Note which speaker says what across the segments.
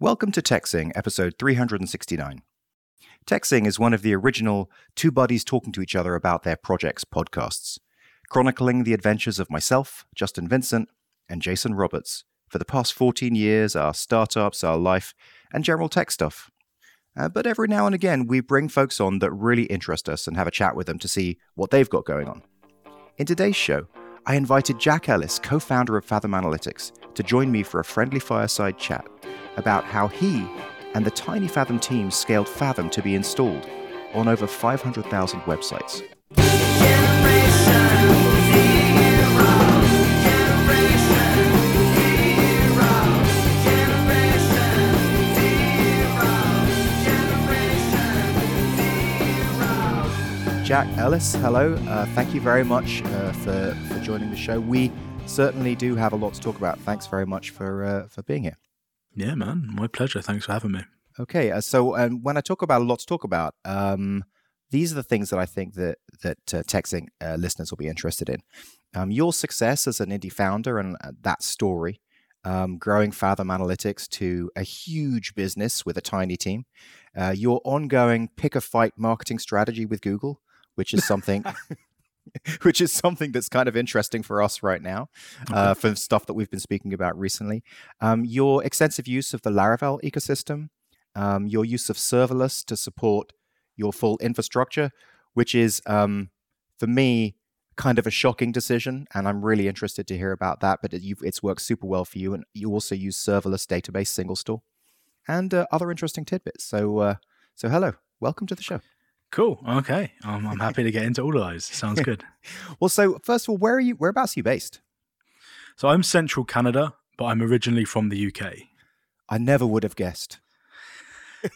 Speaker 1: Welcome to TechZing, episode 369. TechZing is one of the original two buddies talking to each other about their projects podcasts, chronicling the adventures of myself, Justin Vincent, and Jason Roberts for the past 14 years, our startups, our life, and general tech stuff. Uh, but every now and again, we bring folks on that really interest us and have a chat with them to see what they've got going on. In today's show, I invited Jack Ellis, co founder of Fathom Analytics, to join me for a friendly fireside chat about how he and the Tiny Fathom team scaled Fathom to be installed on over 500,000 websites. Jack Ellis, hello. Uh, thank you very much uh, for, for joining the show. We certainly do have a lot to talk about. Thanks very much for uh, for being here.
Speaker 2: Yeah, man, my pleasure. Thanks for having me.
Speaker 1: Okay, uh, so um, when I talk about a lot to talk about, um, these are the things that I think that that uh, TechZing uh, listeners will be interested in. Um, your success as an indie founder and uh, that story, um, growing Fathom Analytics to a huge business with a tiny team, uh, your ongoing pick a fight marketing strategy with Google, which is something. which is something that's kind of interesting for us right now, uh, for stuff that we've been speaking about recently. Um, your extensive use of the Laravel ecosystem, um, your use of serverless to support your full infrastructure, which is, um, for me, kind of a shocking decision. And I'm really interested to hear about that. But it, it's worked super well for you. And you also use serverless database SingleStore and uh, other interesting tidbits. So, uh, so hello, welcome to the show.
Speaker 2: Cool. Okay. Um, I'm happy to get into all of those. Sounds good.
Speaker 1: well, so first of all, where are you? Whereabouts are you based?
Speaker 2: So I'm central Canada, but I'm originally from the UK.
Speaker 1: I never would have guessed.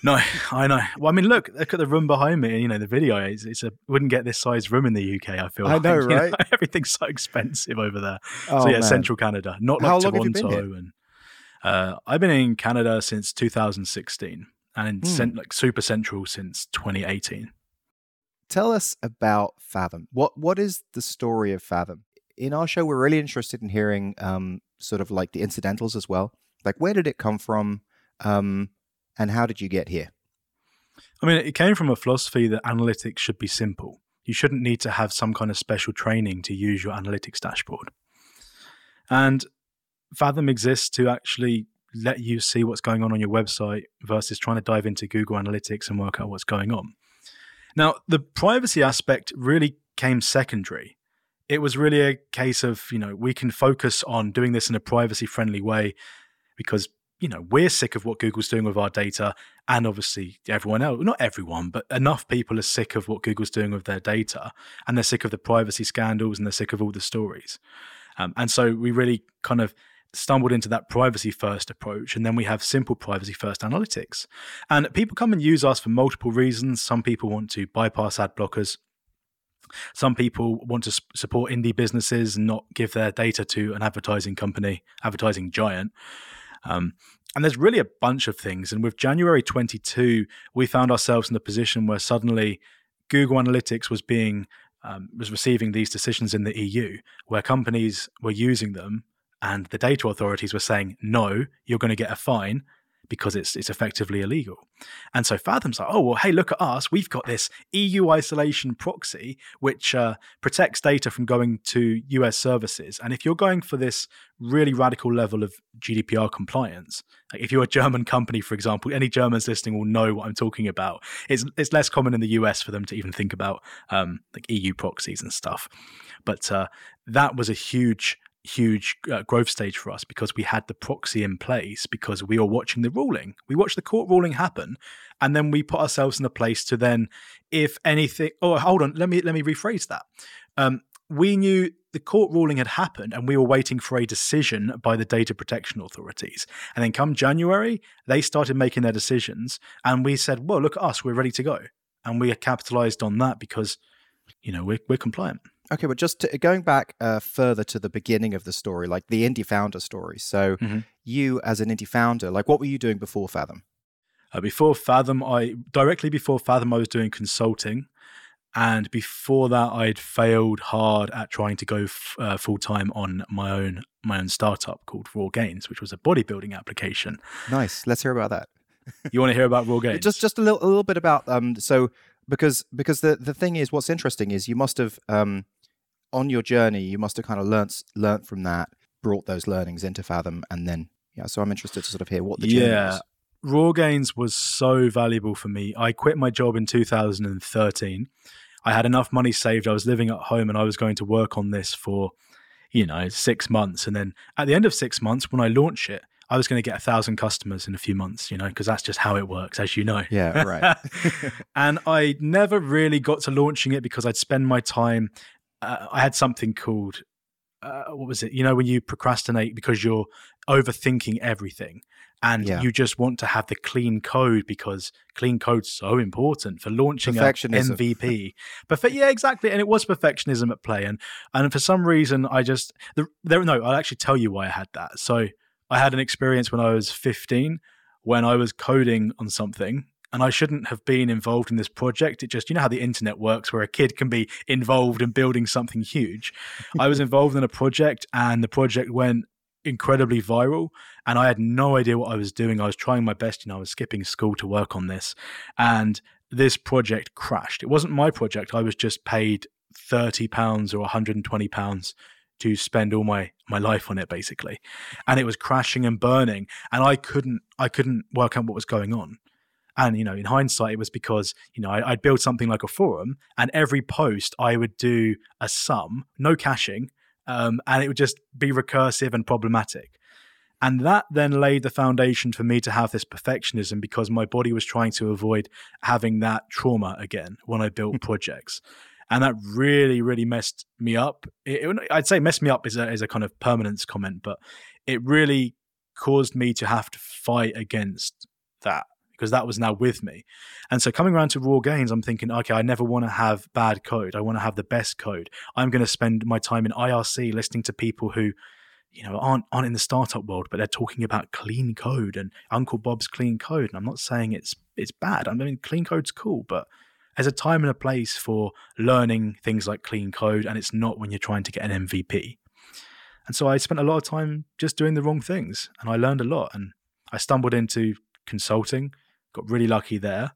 Speaker 2: no, I know. Well, I mean, look, look at the room behind me. You know, the video. It's, it's a wouldn't get this size room in the UK. I feel.
Speaker 1: I know,
Speaker 2: like.
Speaker 1: right?
Speaker 2: You know, everything's so expensive over there. Oh, so yeah, man. central Canada, not like Toronto. And uh, I've been in Canada since 2016, and in
Speaker 1: Hmm.
Speaker 2: cent- like super central since 2018.
Speaker 1: Tell us about Fathom. What what is the story of Fathom? In our show, we're really interested in hearing um, sort of like the incidentals as well. Like, where did it come from, um, and how did you get here?
Speaker 2: I mean, it came from a philosophy that analytics should be simple. You shouldn't need to have some kind of special training to use your analytics dashboard. And Fathom exists to actually let you see what's going on on your website versus trying to dive into Google Analytics and work out what's going on. Now, the privacy aspect really came secondary. It was really a case of, you know, we can focus on doing this in a privacy friendly way because, you know, we're sick of what Google's doing with our data. And obviously, everyone else, not everyone, but enough people are sick of what Google's doing with their data. And they're sick of the privacy scandals and they're sick of all the stories. Um, and so we really kind of stumbled into that privacy first approach and then we have simple privacy first analytics. And people come and use us for multiple reasons. Some people want to bypass ad blockers. Some people want to support indie businesses and not give their data to an advertising company advertising giant. Um, and there's really a bunch of things. And with january 22 we found ourselves in the position where suddenly google analytics was being um, was receiving these decisions in the eu where companies were using them and the data authorities were saying no you're going to get a fine because it's it's effectively illegal. And so fathom's like oh well hey look at us. We've got this eu isolation proxy which uh, protects data from going to us services. And if you're going for this really radical level of gdpr compliance like if you're a german company for example any germans listening will know what i'm talking about. It's, it's less common in the us for them to even think about um, like eu proxies and stuff. But uh, that was a huge huge uh, growth stage for us because we had the proxy in place because we were watching the ruling. We watched the court ruling happen, and then we put ourselves in a place to then, if anything. Oh, hold on. Let me let me rephrase that. Um, we knew the court ruling had happened, and we were waiting for a decision by the data protection authorities. And then come January, they started making their decisions, and we said, "Well, look at us. We're ready to go." And we capitalized on that because, you know, we're we're compliant.
Speaker 1: Okay, but just to, going back uh, further to the beginning of the story, like the indie founder story. So,
Speaker 2: Mhm.
Speaker 1: you as an indie founder, like what were you doing before Fathom?
Speaker 2: Uh, before Fathom, I directly before Fathom, I was doing consulting, And before that, I'd failed hard at trying to go f- uh, full time on my own my own startup called Raw Gains, which was a bodybuilding application.
Speaker 1: Nice. Let's hear about that.
Speaker 2: you want to hear about Raw Gains?
Speaker 1: Just just a little a little bit about um. So because because the the thing is, what's interesting is you must have um on your journey you must have kind of learnt learnt from that, brought those learnings into Fathom, and then yeah. So I'm interested to sort of hear what the journey
Speaker 2: yeah.
Speaker 1: was.
Speaker 2: Raw Gains was so valuable for me. I quit my job in 2013. I had enough money saved. I was living at home and I was going to work on this for, you know, six months. And then at the end of six months, when I launch it, I was going to get a thousand customers in a few months, you know, because that's just how it works, as you know.
Speaker 1: Yeah, right.
Speaker 2: and I never really got to launching it because I'd spend my time. Uh, I had something called, uh, what was it? You know, when you procrastinate because you're overthinking everything and
Speaker 1: Yeah.
Speaker 2: you just want to have the clean code because clean code's so important for launching a
Speaker 1: Perfectionism.
Speaker 2: MVP. But yeah, exactly. And it was perfectionism at play. And and for some reason, I just the, there. No, I'll actually tell you why I had that. So I had an experience when I was 15 when I was coding on something. And I shouldn't have been involved in this project. It just, you know how the internet works, where a kid can be involved in building something huge. I was involved in a project, and the project went incredibly viral and I had no idea what I was doing. I was trying my best, you know, I was skipping school to work on this and this project crashed. It wasn't my project. I was just paid 30 pounds or 120 pounds to spend all my my life on it basically. And it was crashing and burning and I couldn't I couldn't work out what was going on. And you know, in hindsight, it was because you know I, I'd build something like a forum, and every post I would do a sum, no caching, um, and it would just be recursive and problematic. And that then laid the foundation for me to have this perfectionism because my body was trying to avoid having that trauma again when I built projects. And that really, really messed me up. It, it- I'd say messed me up is a, is a kind of permanence comment, but it really caused me to have to fight against that because that was now with me. And so coming around to raw gains, I'm thinking, okay, I never want to have bad code. I want to have the best code. I'm going to spend my time in IRC listening to people who, you know, aren't aren't in the startup world, but they're talking about clean code and Uncle Bob's clean code. And I'm not saying it's it's bad. I mean, clean code's cool, but there's a time and a place for learning things like clean code, and it's not when you're trying to get an MVP. And so I spent a lot of time just doing the wrong things, and I learned a lot. And I stumbled into consulting, got really lucky there.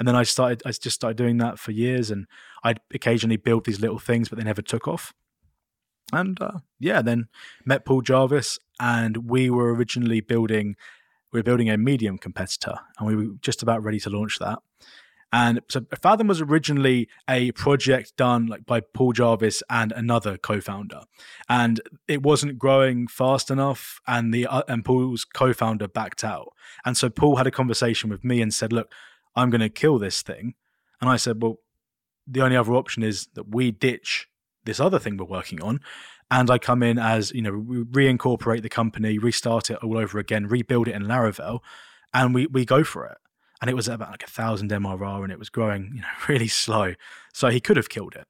Speaker 2: And then I started, I just started doing that for years, and I'd occasionally build these little things, but they never took off. And uh, yeah, then met Paul Jarvis, and we were originally building, we were building a medium competitor, and we were just about ready to launch that. And so Fathom was originally a project done like by Paul Jarvis and another co-founder, and it wasn't growing fast enough. And the uh, and Paul's co-founder backed out, and so Paul had a conversation with me and said, "Look, I'm going to kill this thing," and I said, "Well, the only other option is that we ditch this other thing we're working on." And I come in as you know, we reincorporate the company, restart it all over again, rebuild it in Laravel, and we we go for it and it was about like a thousand MRR and it was growing, you know, really slow. So he could have killed it.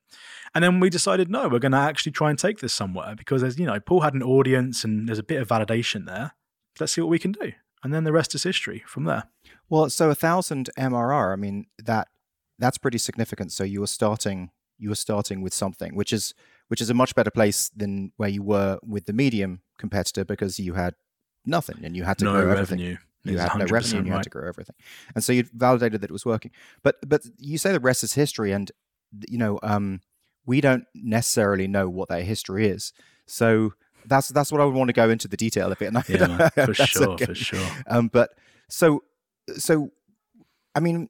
Speaker 2: And then we decided, no, we're going to actually try and take this somewhere because there's, you know, Paul had an audience and there's a bit of validation there. Let's see what we can do. And then the rest is history from there.
Speaker 1: Well, so a thousand MRR. I mean that that's pretty significant. So you were starting you were starting with something, which is which is a much better place than where you were with the medium competitor because you had nothing and you had to
Speaker 2: no
Speaker 1: grow everything.
Speaker 2: revenue.
Speaker 1: You had no
Speaker 2: 100%
Speaker 1: revenue and you
Speaker 2: right.
Speaker 1: had to grow everything. And so you validated that it was working. But but you say the rest is history and you know, um, we don't necessarily know what that history is. So that's that's what I would want to go into the detail of it. And I,
Speaker 2: Yeah, man, for sure,
Speaker 1: okay.
Speaker 2: for sure.
Speaker 1: Um, but so, so, I mean,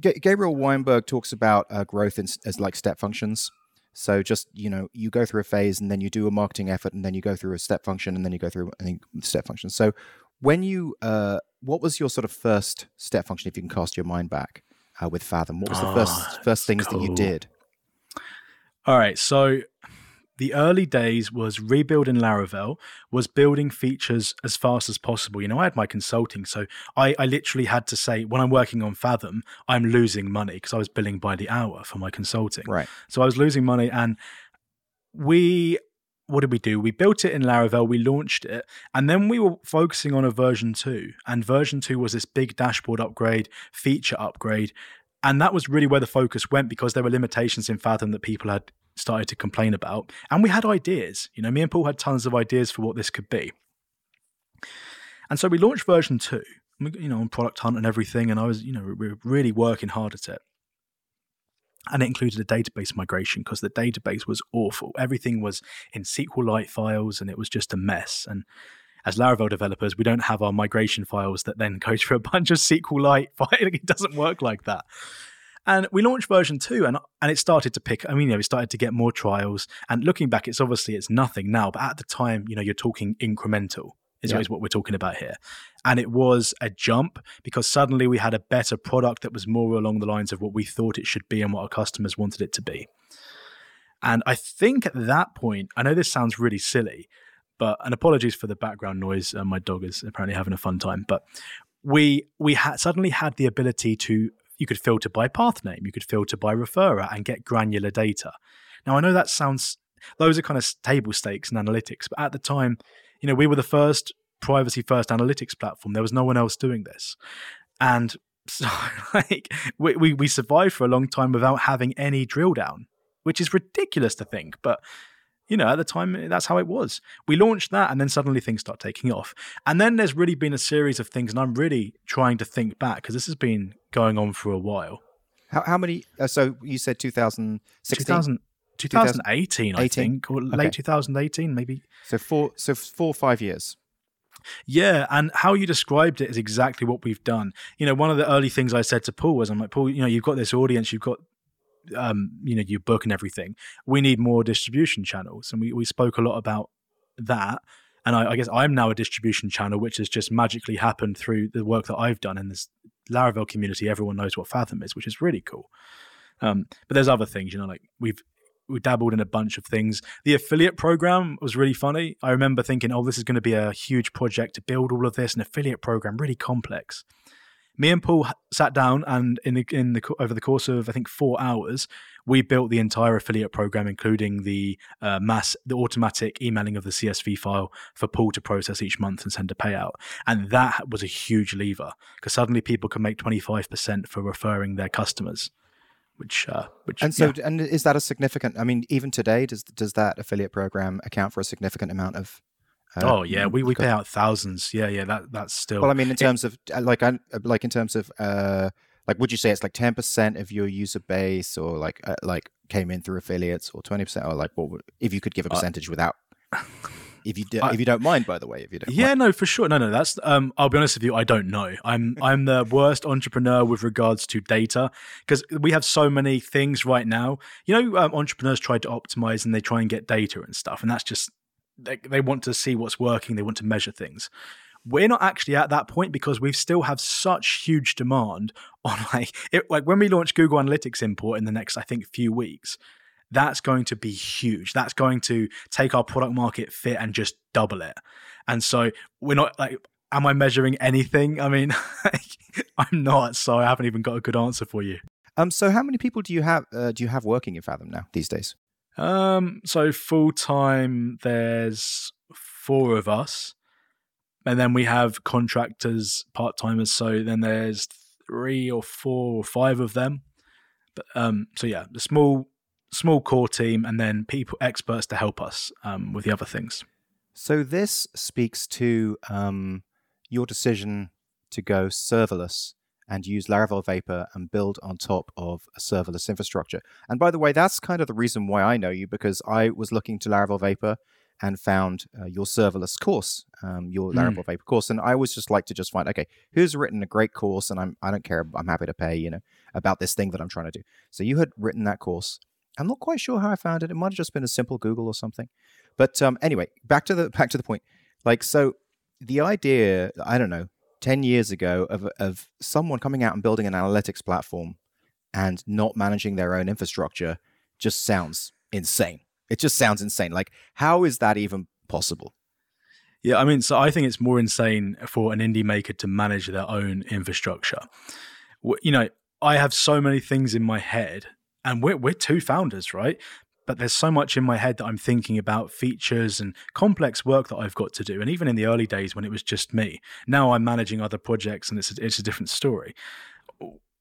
Speaker 1: G- Gabriel Weinberg talks about uh, growth in, as like step functions. So just you know, you go through a phase, and then you do a marketing effort, and then you go through a step function, and then you go through I think step function. So when you, uh, what was your sort of first step function, if you can cast your mind back uh, with Fathom? What was the
Speaker 2: Ah,
Speaker 1: first first things that you did?
Speaker 2: All right. So the early days was rebuilding Laravel, was building features as fast as possible. You know, I had my consulting. So I, I literally had to say, when I'm working on Fathom, I'm losing money because I was billing by the hour for my consulting.
Speaker 1: Right.
Speaker 2: So I was losing money. And we, what did we do? We built it in Laravel, we launched it, and then we were focusing on a version two. And version two was this big dashboard upgrade, feature upgrade. and that was really where the focus went because there were limitations in Fathom that people had started to complain about. And we had ideas. You know, me and Paul had tons of ideas for what this could be. And so we launched version two, you know, on Product Hunt and everything. And I was, you know, we were really working hard at it. And it included a database migration because the database was awful. Everything was in SQLite files and it was just a mess. And as Laravel developers, we don't have our migration files that then go through a bunch of SQLite files. it doesn't work like that. And we launched version two, and and it started to pick. I mean, you know, we started to get more trials. And looking back, it's obviously it's nothing now, but at the time, you know, you're talking incremental is yeah. what we're talking about here. And it was a jump because suddenly we had a better product that was more along the lines of what we thought it should be and what our customers wanted it to be. And I think at that point, I know this sounds really silly, but and apologies for the background noise. Uh, my dog is apparently having a fun time. But we we had suddenly had the ability to you could filter by path name, you could filter by referrer, and get granular data. Now I know that sounds those are kind of table stakes in analytics, but at the time you know, we were the first privacy first analytics platform. There was no one else doing this. And so like we, we, we survived for a long time without having any drill down, which is ridiculous to think. But you know, at the time, that's how it was. We launched that, and then suddenly things start taking off. And then there's really been a series of things, and I'm really trying to think back because this has been going on for a while.
Speaker 1: How, how many? Uh, so you said 2016?
Speaker 2: 2000, 2018, I think, or late 2018, maybe.
Speaker 1: So four, so four or five years.
Speaker 2: Yeah, and how you described it is exactly what we've done. You know, one of the early things I said to Paul was, "I'm like, Paul, you know, you've got this audience, you've got, um, you know, your book and everything. We need more distribution channels, and we we spoke a lot about that. And I, I guess I'm now a distribution channel, which has just magically happened through the work that I've done in this Laravel community. Everyone knows what Fathom is, which is really cool. Um, but there's other things, you know, like we've we dabbled in a bunch of things. The affiliate program was really funny. I remember thinking, oh, this is going to be a huge project to build all of this. An affiliate program, really complex. Me and Paul sat down, and in the, in the over the course of I think four hours, we built the entire affiliate program, including the uh, mass, the automatic emailing of the CSV file for Paul to process each month and send a payout. And that was a huge lever because suddenly people can make twenty five percent for referring their customers which uh, which
Speaker 1: and so yeah. and is that a significant? I mean, even today, does does that affiliate program account for a significant amount of?
Speaker 2: Uh, oh yeah, we, we pay out thousands. Yeah, yeah, that that's still.
Speaker 1: Well, I mean, in terms it, of uh, like, I like in terms of uh, like, would you say it's like ten percent of your user base, or like uh, like came in through affiliates, or twenty percent, or like what? Would, if you could give a uh, percentage without if you do, I, if you don't mind, by the way, if you don't.
Speaker 2: Yeah,
Speaker 1: mind.
Speaker 2: no, for sure. No, no, that's. Um, I'll be honest with you. I don't know. I'm I'm the worst entrepreneur with regards to data because we have so many things right now. You know, um, entrepreneurs try to optimize and they try and get data and stuff, and that's just they, they want to see what's working. They want to measure things. We're not actually at that point because we still have such huge demand on like it, like when we launch Google Analytics import in the next I think few weeks that's going to be huge. That's going to take our product market fit and just double it. And so we're not like, am I measuring anything? I mean, I'm not. So I haven't even got a good answer for you.
Speaker 1: Um. So how many people do you have? Uh, do you have working in Fathom now these days?
Speaker 2: Um. So full time, there's four of us, and then we have contractors, part timers. So then there's three or four or five of them. But um. So yeah, the small small core team, and then people experts to help us um, with the other things.
Speaker 1: So this speaks to um, your decision to go serverless and use Laravel Vapor and build on top of a serverless infrastructure. And by the way, that's kind of the reason why I know you because I was looking to Laravel Vapor and found uh, your serverless course, um, your mm. Laravel Vapor course, and I always just like to just find okay, who's written a great course, and I'm I don't care, I'm happy to pay, you know, about this thing that I'm trying to do. So you had written that course, I'm not quite sure how I found it. It might have just been a simple Google or something. But um, anyway, back to the back to the point. Like so, the idea I don't know, ten years ago of of someone coming out and building an analytics platform and not managing their own infrastructure just sounds insane. It just sounds insane. Like how is that even possible?
Speaker 2: Yeah, I mean, so I think it's more insane for an indie maker to manage their own infrastructure. You know, I have so many things in my head and we're we're two founders, right? But there's so much in my head that I'm thinking about features and complex work that I've got to do. And even in the early days when it was just me, now I'm managing other projects and it's a, it's a different story.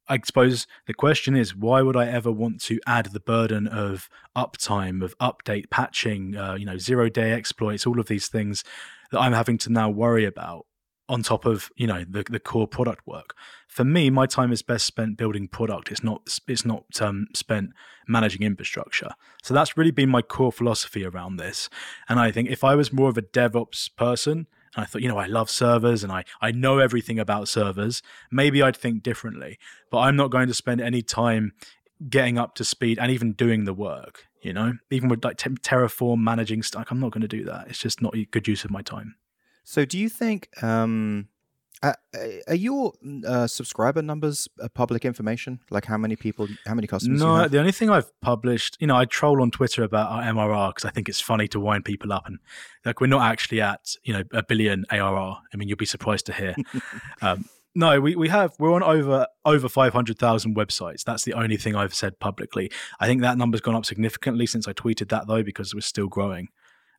Speaker 2: I suppose the question is, why would I ever want to add the burden of uptime, of update patching, uh, you know, zero day exploits, all of these things that I'm having to now worry about on top of you know the, the core product work for me my time is best spent building product. It's not it's not um, spent managing infrastructure. So that's really been my core philosophy around this. And i think if i was more of a devops person and i thought you know i love servers and i i know everything about servers maybe i'd think differently. But i'm not going to spend any time getting up to speed and even doing the work you know? Even with like terraform managing stuff i'm not going to do that. It's just not a good use of my time.
Speaker 1: So, do you think um, uh, are your uh, subscriber numbers public information? Like how many people, how many customers?
Speaker 2: No, the only thing I've published, you know, I troll on Twitter about our MRR because I think it's funny to wind people up, and like we're not actually at you know a billion ARR. I mean, you'll be surprised to hear. um, no, we, we have we're on over over five hundred thousand websites. That's the only thing I've said publicly. I think that number's gone up significantly since I tweeted that though, because we're still growing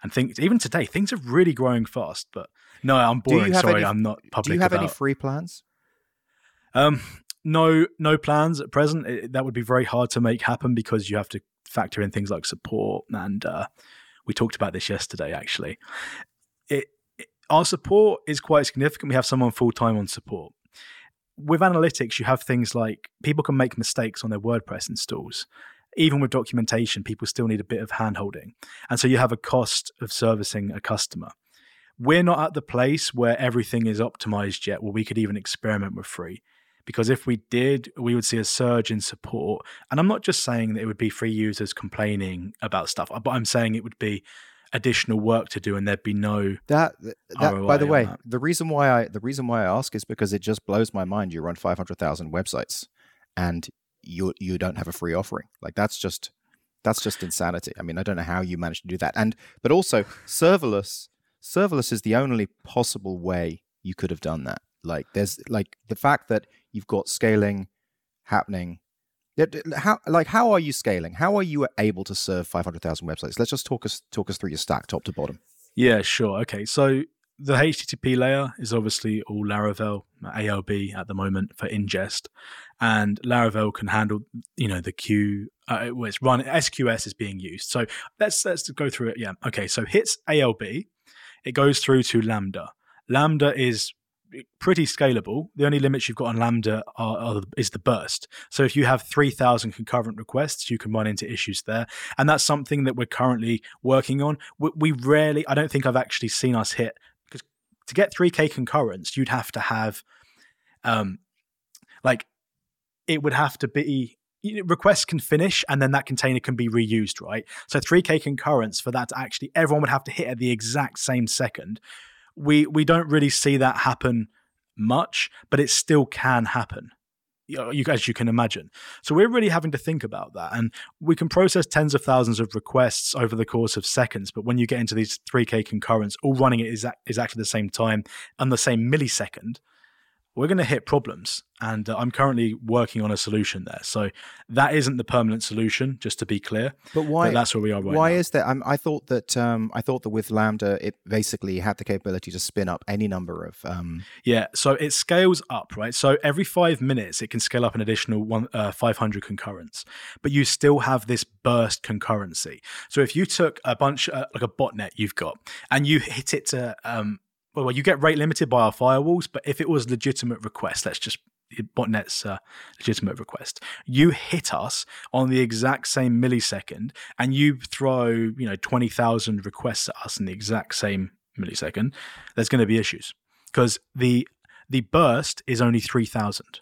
Speaker 2: and things even today things are really growing fast. But no, I'm boring. Sorry, any, I'm not public.
Speaker 1: Do you have
Speaker 2: about.
Speaker 1: any free plans?
Speaker 2: Um, no, no plans at present. It, that would be very hard to make happen because you have to factor in things like support, and uh, we talked about this yesterday. Actually, it, it our support is quite significant. We have someone full time on support. With analytics, you have things like people can make mistakes on their WordPress installs even with documentation, people still need a bit of handholding. And so you have a cost of servicing a customer. We're not at the place where everything is optimized yet, where we could even experiment with free. Because if we did, we would see a surge in support. And I'm not just saying that it would be free users complaining about stuff, uh, but I'm saying it would be additional work to do and there'd be no
Speaker 1: that, that by the way that. the reason why i the reason why i ask is because it just blows my mind you run 500000 websites and you you don't have a free offering. Like that's just that's just insanity. I mean, I don't know how you managed to do that. And but also serverless serverless is the only possible way you could have done that. Like there's like the fact that you've got scaling happening how like how are you scaling how are you able to serve 500000 websites let's just talk us talk us through your stack top to bottom
Speaker 2: yeah sure okay so the HTTP layer is obviously all Laravel, ALB at the moment for ingest, and Laravel can handle, you know, the queue. Uh, it's run SQS is being used. So let's let's go through it. Yeah, okay. So hits ALB, it goes through to Lambda. Lambda is pretty scalable. The only limits you've got on Lambda are, are, is the burst. So if you have 3,000 concurrent requests, you can run into issues there. And that's something that we're currently working on. We, we rarely, I don't think I've actually seen us hit because to get 3k concurrents, you'd have to have, um, like, it would have to be requests can finish and then that container can be reused, right? So 3k concurrents for that to actually everyone would have to hit at the exact same second. We we don't really see that happen much, but it still can happen you, as you can imagine. So we're really having to think about that. And we can process tens of thousands of requests over the course of seconds. But when you get into these 3K concurrents, all running at exactly the same time and the same millisecond, we're going to hit problems. And uh, I'm currently working on a solution there. So that isn't the permanent solution, just to be clear.
Speaker 1: But why?
Speaker 2: But that's where we are right
Speaker 1: Why
Speaker 2: now.
Speaker 1: is that? Um, I thought that um, I thought that with Lambda, it basically had the capability to spin up any number of. Um...
Speaker 2: Yeah, so it scales up, right? So every five minutes, it can scale up an additional one, uh, 500 concurrents, but you still have this burst concurrency. So if you took a bunch, uh, like a botnet you've got, and you hit it to um, well, you get rate limited by our firewalls, but if it was legitimate request, let's just botnet's uh, legitimate request. You hit us on the exact same millisecond, and you throw you know twenty thousand requests at us in the exact same millisecond. There's going to be issues because the the burst is only three thousand.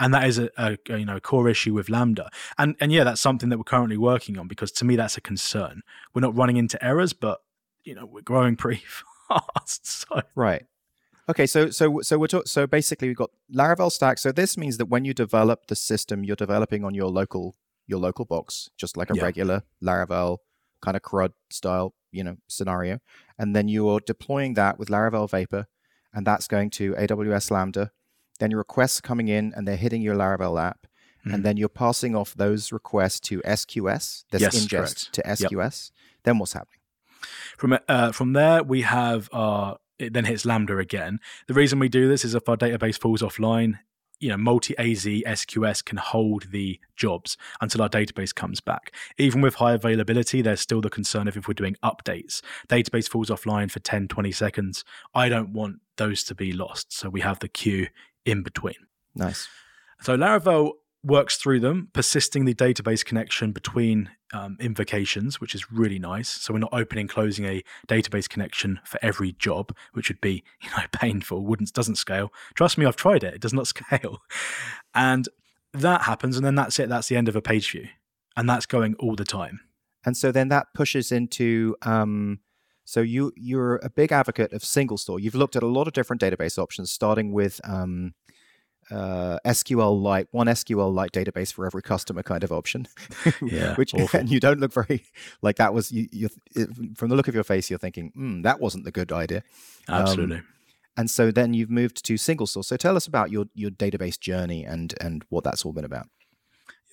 Speaker 2: And that is a, a, you know core issue with Lambda, and and yeah, that's something that we're currently working on because to me that's a concern. We're not running into errors, but you know we're growing pretty fast. So.
Speaker 1: Right. Okay, so so so we're talk- so basically we've got Laravel stack. So this means that when you develop the system, you're developing on your local your local box, just like a yeah. regular Laravel kind of CRUD style, you know, scenario, and then you're deploying that with Laravel Vapor, and that's going to AWS Lambda. Then your requests coming in, and they're hitting your Laravel app, mm-hmm. and then you're passing off those requests to SQS. This yes, ingest correct. to SQS. Yep. Then what's happening?
Speaker 2: From uh, from there, we have our it then hits Lambda again. The reason we do this is if our database falls offline, you know, multi AZ SQS can hold the jobs until our database comes back. Even with high availability, there's still the concern of if we're doing updates, database falls offline for 10, 20 seconds. I don't want those to be lost. So we have the queue in between.
Speaker 1: Nice.
Speaker 2: So Laravel works through them, persisting the database connection between um, invocations, which is really nice. So we're not opening closing a database connection for every job, which would be you know painful. Wouldn't doesn't scale. Trust me, I've tried it. It does not scale, and that happens, and then that's it. That's the end of a page view, and that's going all the time.
Speaker 1: And so then that pushes into um, so you you're a big advocate of SingleStore. You've looked at a lot of different database options, starting with um, uh, SQLite, one SQLite database for every customer kind of option.
Speaker 2: Yeah,
Speaker 1: which
Speaker 2: awful.
Speaker 1: and you don't look very like that was you. you from the look of your face, you're thinking, mm, that wasn't the good idea. Um,
Speaker 2: Absolutely.
Speaker 1: and so then you've moved to SingleStore. So tell us about your your database journey and and what that's all been about.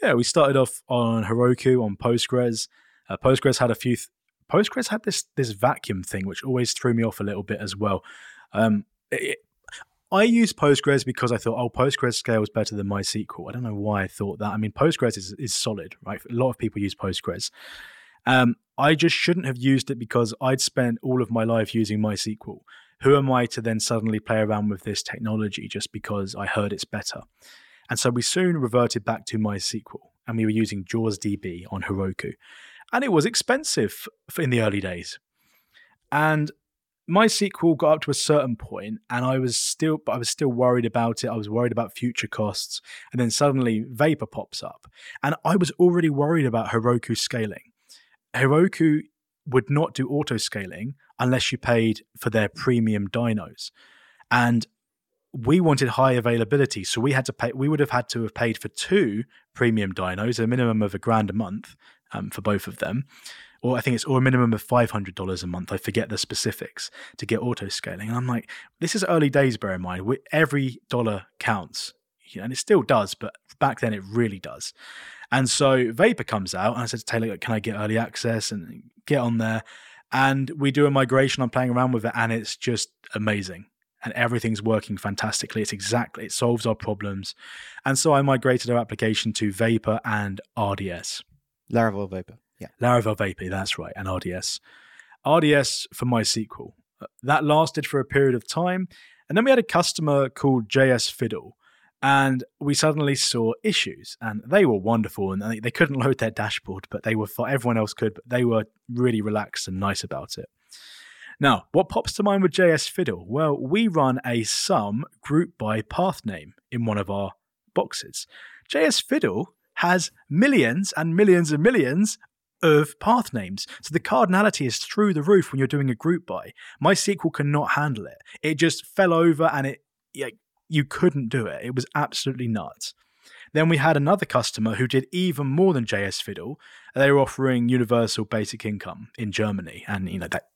Speaker 2: Yeah, we started off on Heroku on Postgres. Uh, Postgres had a few. Th- Postgres had this this vacuum thing, which always threw me off a little bit as well. Um, it, I use Postgres because I thought, oh, Postgres scales better than MySQL. I don't know why I thought that. I mean, Postgres is, is solid, right? A lot of people use Postgres. Um, I just shouldn't have used it because I'd spent all of my life using MySQL. Who am I to then suddenly play around with this technology just because I heard it's better? And so we soon reverted back to MySQL and we were using JawsDB on Heroku. And it was expensive in the early days. And MySQL got up to a certain point, and I was still, but I was still worried about it. I was worried about future costs, and then suddenly Vapor pops up, and I was already worried about Heroku scaling. Heroku would not do auto scaling unless you paid for their premium dynos, and we wanted high availability, so we had to pay. We would have had to have paid for two premium dynos, a minimum of a grand a month um, for both of them or I think it's or a minimum of five hundred dollars a month. I forget the specifics to get auto scaling, and I'm like, this is early days. Bear in mind, every dollar counts, and it still does, but back then it really does. And so Vapor comes out, and I said to Taylor, "Can I get early access and get on there?" And we do a migration. I'm playing around with it, and it's just amazing. And everything's working fantastically. It's exactly it solves our problems. And so I migrated our application to Vapor and RDS.
Speaker 1: Laravel Vapor. Yeah.
Speaker 2: Laravel Vapor, that's right, and RDS. RDS for MySQL. Uh, that lasted for a period of time. And then we had a customer called JSFiddle. And we suddenly saw issues, and they were wonderful. And they couldn't load their dashboard, but they were everyone else could. But they were really relaxed and nice about it. Now, what pops to mind with JSFiddle? Well, we run a sum group by path name in one of our boxes. JSFiddle has millions and millions and millions of path names. So the cardinality is through the roof when you're doing a group by. MySQL cannot handle it. It just fell over and it you couldn't do it. It was absolutely nuts. Then we had another customer who did even more than JSFiddle. They were offering universal basic income in Germany, and you know that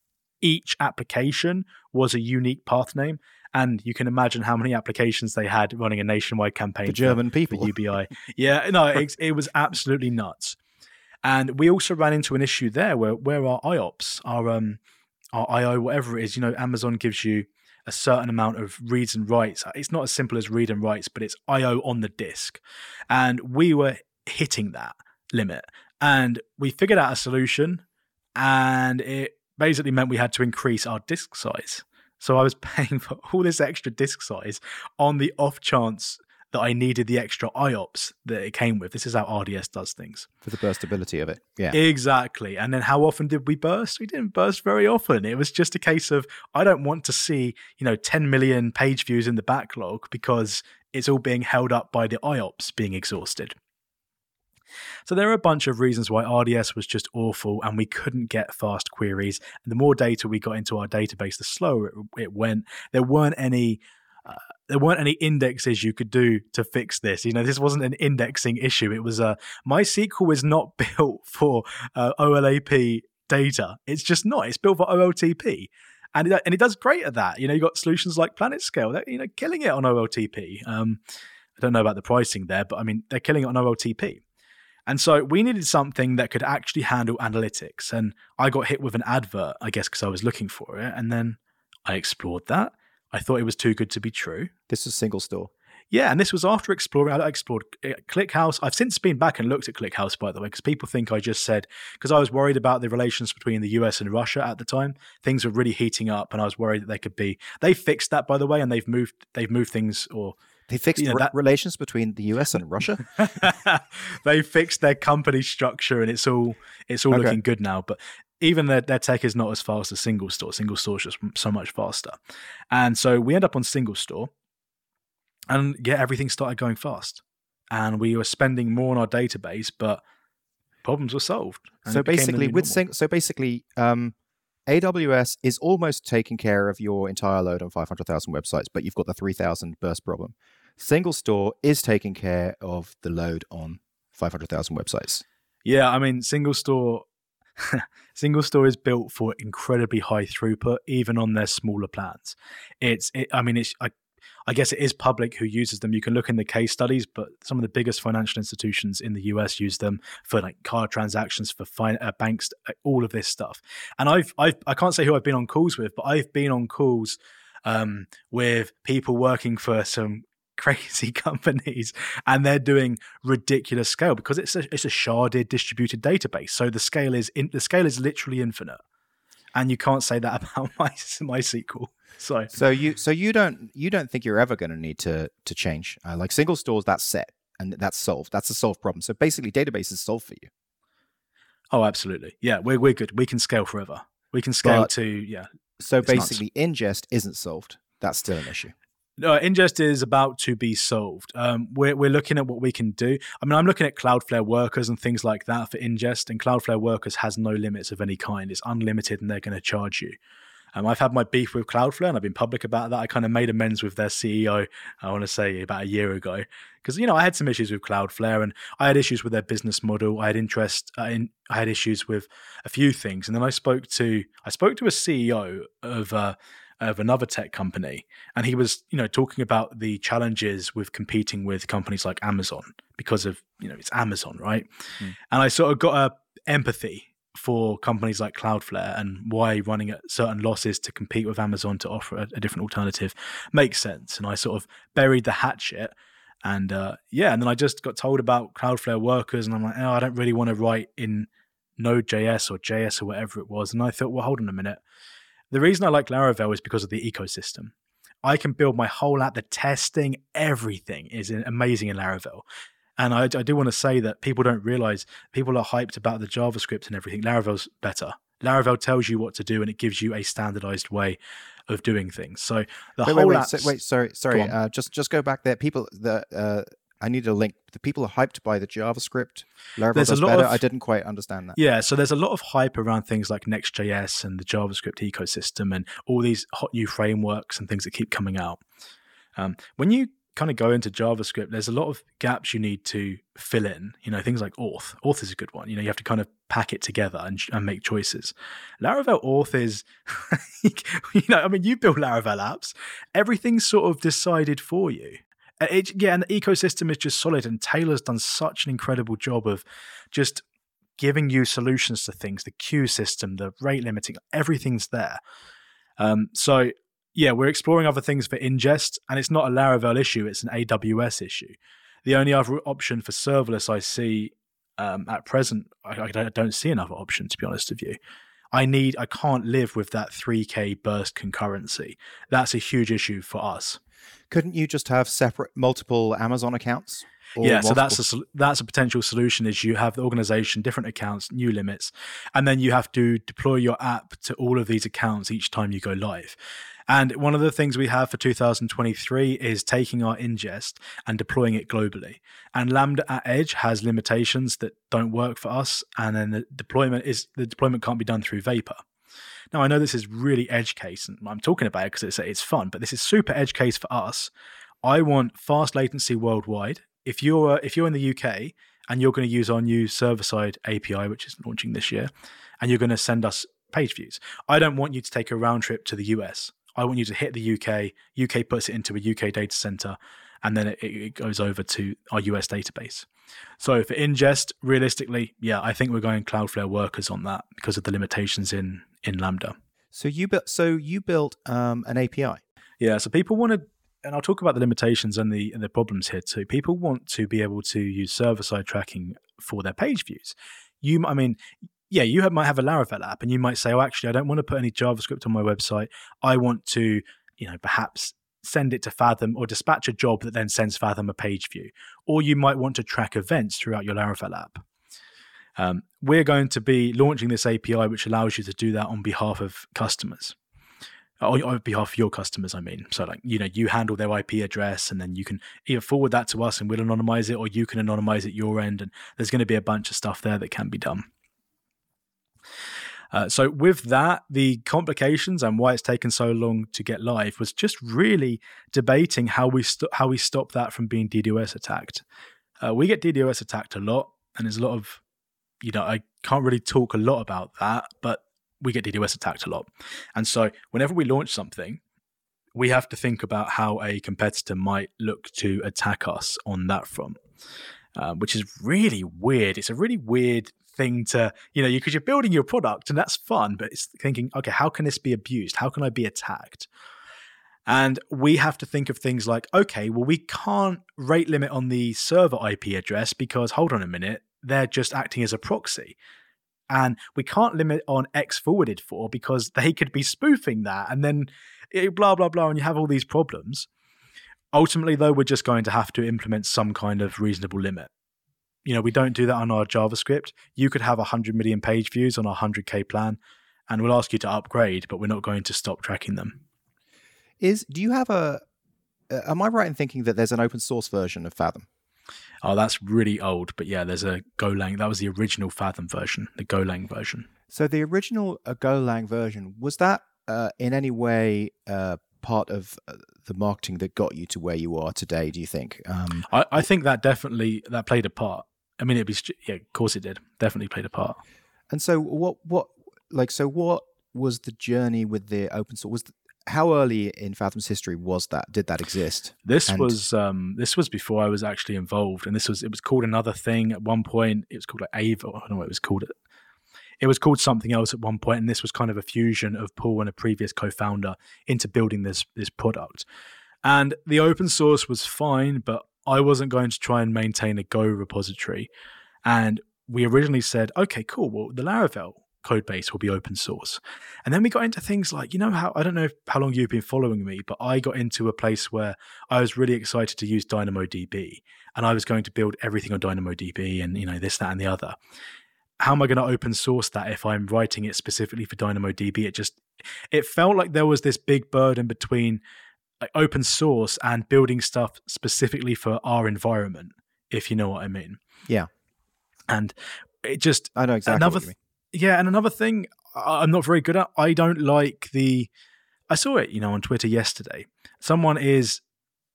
Speaker 2: each application was a unique path name. And you can imagine how many applications they had running a nationwide campaign.
Speaker 1: The German
Speaker 2: for,
Speaker 1: people.
Speaker 2: For UBI. yeah, no, it, it was absolutely nuts. And we also ran into an issue there where where our IOPS, our um our IO, whatever it is, you know, Amazon gives you a certain amount of reads and writes. It's not as simple as read and writes, but it's IO on the disk. And we were hitting that limit. And we figured out a solution and it basically meant we had to increase our disk size. So I was paying for all this extra disk size on the off chance that I needed the extra IOPS that it came with. This is how RDS does things.
Speaker 1: For the burstability of it. Yeah.
Speaker 2: Exactly. And then how often did we burst? We didn't burst very often. It was just a case of I don't want to see, you know, 10 million page views in the backlog because it's all being held up by the IOPS being exhausted. So there are a bunch of reasons why RDS was just awful and we couldn't get fast queries. And the more data we got into our database, the slower it, it went. There weren't any uh, there weren't any indexes you could do to fix this. You know, this wasn't an indexing issue. It was a uh, MySQL is not built for uh, OLAP data. It's just not. It's built for OLTP. And it, and it does great at that. You know, you got solutions like PlanetScale. They're you know killing it on OLTP. Um, I don't know about the pricing there, but I mean they're killing it on OLTP. And so we needed something that could actually handle analytics. And I got hit with an advert, I guess, because I was looking for it. And then I explored that I thought it was too good to be true.
Speaker 1: This is SingleStore.
Speaker 2: Yeah, and this was after exploring. I explored uh, ClickHouse. I've since been back and looked at ClickHouse, by the way, because people think I just said because I was worried about the relations between the US and Russia at the time. Things were really heating up, and I was worried that they could be. They fixed that, by the way, and they've moved. They've moved things or
Speaker 1: they fixed you know, that, relations between the US and Russia.
Speaker 2: they fixed their company structure, and it's all it's all okay. looking good now. But even their, their tech is not as fast as SingleStore. Single store is just so much faster. And so we end up on SingleStore, and yeah, everything started going fast. And we were spending more on our database, but problems were solved.
Speaker 1: So basically, with sing- so basically, um, AWS is almost taking care of your entire load on 500,000 websites, but you've got the 3,000 burst problem. SingleStore is taking care of the load on 500,000 websites.
Speaker 2: Yeah, I mean, SingleStore SingleStore is built for incredibly high throughput even on their smaller plans it's it, i mean it's I, I guess it is public who uses them. You can look in the case studies, but some of the biggest financial institutions in the US use them for like card transactions, for uh, banks, all of this stuff. And I've, I've, I can't say who I've been on calls with, but I've been on calls um, with people working for some crazy companies and they're doing ridiculous scale because it's a, it's a sharded distributed database. So the scale is in, the scale is literally infinite. And you can't say that about my MySQL so
Speaker 1: so you so you don't you don't think you're ever going to need to to change uh, like single stores that's set and that's solved. That's a solved problem. So basically databases is solved for you.
Speaker 2: Oh absolutely. Yeah we're, we're good. We can scale forever. We can scale but, to yeah
Speaker 1: so basically nuts. ingest isn't solved. That's still an issue
Speaker 2: uh, ingest is about to be solved. Um, we're, we're looking at what we can do. I mean, I'm looking at Cloudflare workers and things like that for ingest, and Cloudflare workers has no limits of any kind. It's unlimited, and they're going to charge you. Um, I've had my beef with Cloudflare, and I've been public about that. I kind of made amends with their CEO. I want to say about a year ago, because you know I had some issues with Cloudflare, and I had issues with their business model. I had interest uh, in, I had issues with a few things, and then I spoke to I spoke to a CEO of. Uh, of another tech company, and he was, you know, talking about the challenges with competing with companies like Amazon because of, you know, it's Amazon, right? Mm. And I sort of got a empathy for companies like Cloudflare and why running at certain losses to compete with Amazon to offer a, a different alternative makes sense. And I sort of buried the hatchet. And uh, yeah, and then I just got told about Cloudflare workers, and I'm like, oh, I don't really want to write in Node.js or JS or whatever it was. And I thought, well, hold on a minute. The reason I like Laravel is because of the ecosystem. I can build my whole app. The testing, everything is amazing in Laravel. And I, I do want to say that people don't realize people are hyped about the JavaScript and everything. Laravel's better. Laravel tells you what to do and it gives you a standardized way of doing things. So the
Speaker 1: wait,
Speaker 2: whole
Speaker 1: wait,
Speaker 2: wait,
Speaker 1: so, wait sorry, sorry. Uh, just just go back there. People, the uh, I need a link. The people are hyped by the JavaScript. Laravel there's does a lot better. Of, I didn't quite understand that.
Speaker 2: Yeah, so there's a lot of hype around things like Next.js and the JavaScript ecosystem and all these hot new frameworks and things that keep coming out. Um, when you kind of go into JavaScript, there's a lot of gaps you need to fill in. You know, things like auth. Auth is a good one. You know, you have to kind of pack it together and, and make choices. Laravel auth is, you know, I mean, you build Laravel apps, everything's sort of decided for you. Uh, it, yeah, and the ecosystem is just solid. And Taylor's done such an incredible job of just giving you solutions to things. The queue system, the rate limiting, everything's there. Um, so yeah, we're exploring other things for ingest, and it's not a Laravel issue; it's an AWS issue. The only other option for serverless I see um, at present, I, I don't see another option to be honest with you. I need, I can't live with that 3K burst concurrency. That's a huge issue for us.
Speaker 1: Couldn't you just have separate multiple Amazon accounts?
Speaker 2: Yeah, multiple? so that's a that's a potential solution. Is you have the organization, different accounts, new limits, and then you have to deploy your app to all of these accounts each time you go live. And one of the things we have for 2023 is taking our ingest and deploying it globally. And Lambda at Edge has limitations that don't work for us, and then the deployment is the deployment can't be done through Vapor. Now, I know this is really edge case, and I'm talking about it because it's, it's fun, but this is super edge case for us. I want fast latency worldwide. If you're if you're in the UK and you're going to use our new server side API, which is launching this year, and you're going to send us page views, I don't want you to take a round trip to the US. I want you to hit the UK. UK puts it into a UK data center, and then it, it goes over to our US database. So for ingest, realistically, yeah, I think we're going Cloudflare workers on that because of the limitations in in Lambda.
Speaker 1: So you built so you built um, an API.
Speaker 2: Yeah, so people want to and I'll talk about the limitations and the and the problems here too. People want to be able to use server side tracking for their page views. You, I mean, yeah, you have, might have a Laravel app, and you might say, "Oh, actually, I don't want to put any JavaScript on my website. I want to, you know, perhaps send it to Fathom or dispatch a job that then sends Fathom a page view. Or you might want to track events throughout your Laravel app. Um, we're going to be launching this API which allows you to do that on behalf of customers. Or on behalf of your customers, I mean. So, like, you know, you handle their IP address and then you can either forward that to us and we'll anonymize it, or you can anonymize it your end. And there's going to be a bunch of stuff there that can be done. Uh, so with that, the complications and why it's taken so long to get live was just really debating how we st- how we stop that from being DDoS attacked. Uh, we get DDoS attacked a lot, and there's a lot of, you know, I can't really talk a lot about that, but we get DDoS attacked a lot, and so whenever we launch something, we have to think about how a competitor might look to attack us on that front. Uh, which is really weird. It's a really weird thing to you know because you're building your product and that's fun but it's thinking okay how can this be abused? How can i be attacked? And we have to think of things like okay well we can't rate limit on the server ip address because hold on a minute they're just acting as a proxy. And we can't limit on x forwarded for because they could be spoofing that and then blah blah blah and you have all these problems. Ultimately though we're just going to have to implement some kind of reasonable limit you know, we don't do that on our JavaScript. You could have 100 million page views on our 100K plan, and we'll ask you to upgrade, but we're not going to stop tracking them.
Speaker 1: Is do you have a? Uh, am I right in thinking that there's an open source version of Fathom?
Speaker 2: Oh, that's really old, but yeah, there's a Golang. That was the original Fathom version, the Golang version.
Speaker 1: So the original uh, Golang version was that uh, in any way uh, part of uh, the marketing that got you to where you are today? Do you think?
Speaker 2: Um, I, I think that definitely that played a part. I mean, it'd be yeah, of course it did. Definitely played a part.
Speaker 1: And so, what what like so what was the journey with the open source? Was the, how early in Fathom's history was that? Did that exist?
Speaker 2: This and was um, this was before I was actually involved, and this was it was called another thing at one point. It was called like Ava. I don't know what it was called. It was called something else at one point, and this was kind of a fusion of Paul and a previous co-founder into building this this product. And the open source was fine, but I wasn't going to try and maintain a Go repository. And we originally said, okay, cool. Well, the Laravel code base will be open source. And then we got into things like, you know, how I don't know how long you've been following me, but I got into a place where I was really excited to use DynamoDB and I was going to build everything on DynamoDB and, you know, this, that, and the other. How am I going to open source that if I'm writing it specifically for DynamoDB? It just, it felt like there was this big burden between like open source and building stuff specifically for our environment, if you know what I mean.
Speaker 1: Yeah.
Speaker 2: And it just
Speaker 1: I know exactly another th-
Speaker 2: yeah, and another thing I'm not very good at. I don't like the. I saw it, you know, on Twitter yesterday. Someone is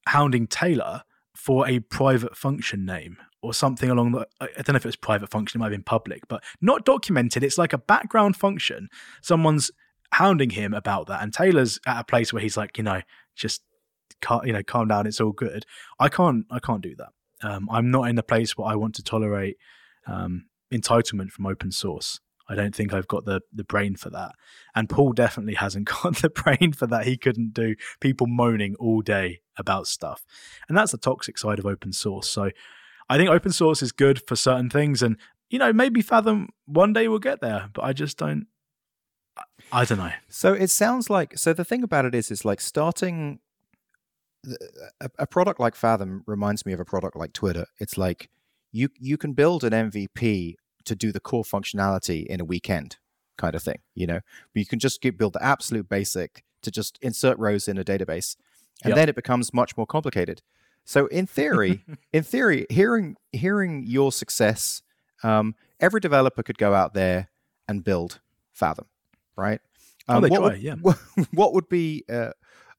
Speaker 2: hounding Taylor for a private function name or something along the. I don't know if it was private function, it might have been public, but not documented. It's like a background function. Someone's hounding him about that, and Taylor's at a place where he's like, you know, just you know calm down it's all good. I can't i can't do that. Um, i'm not in a place where i want to tolerate um, entitlement from open source. I don't think i've got the the brain for that. And paul definitely hasn't got the brain for that. He couldn't do people moaning all day about stuff. And that's the toxic side of open source. So i think open source is good for certain things. And you know maybe fathom one day we'll get there but i just don't I don't know.
Speaker 1: So it sounds like so the thing about it is is like starting a, a product like Fathom reminds me of a product like Twitter. It's like you you can build an MVP to do the core functionality in a weekend kind of thing, you know. But you can just get, build the absolute basic to just insert rows in a database, and yep. then it becomes much more complicated. So in theory, in theory, hearing hearing your success, um, every developer could go out there and build Fathom, right?
Speaker 2: Oh, um, oh, they
Speaker 1: what
Speaker 2: try,
Speaker 1: would,
Speaker 2: yeah.
Speaker 1: What would be uh,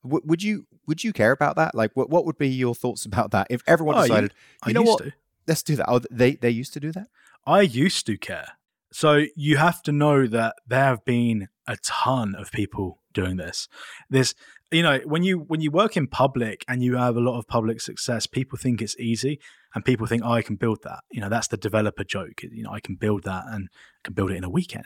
Speaker 1: w- would you would you care about that? Like, what what would be your thoughts about that if everyone oh, decided, you, you know what, to. let's do that? Oh, they they used to do that.
Speaker 2: I used to care. So you have to know that there have been a ton of people doing this. This, you know, when you when you work in public and you have a lot of public success, people think it's easy, and people think, oh, I can build that. You know, that's the developer joke. You know, I can build that and I can build it in a weekend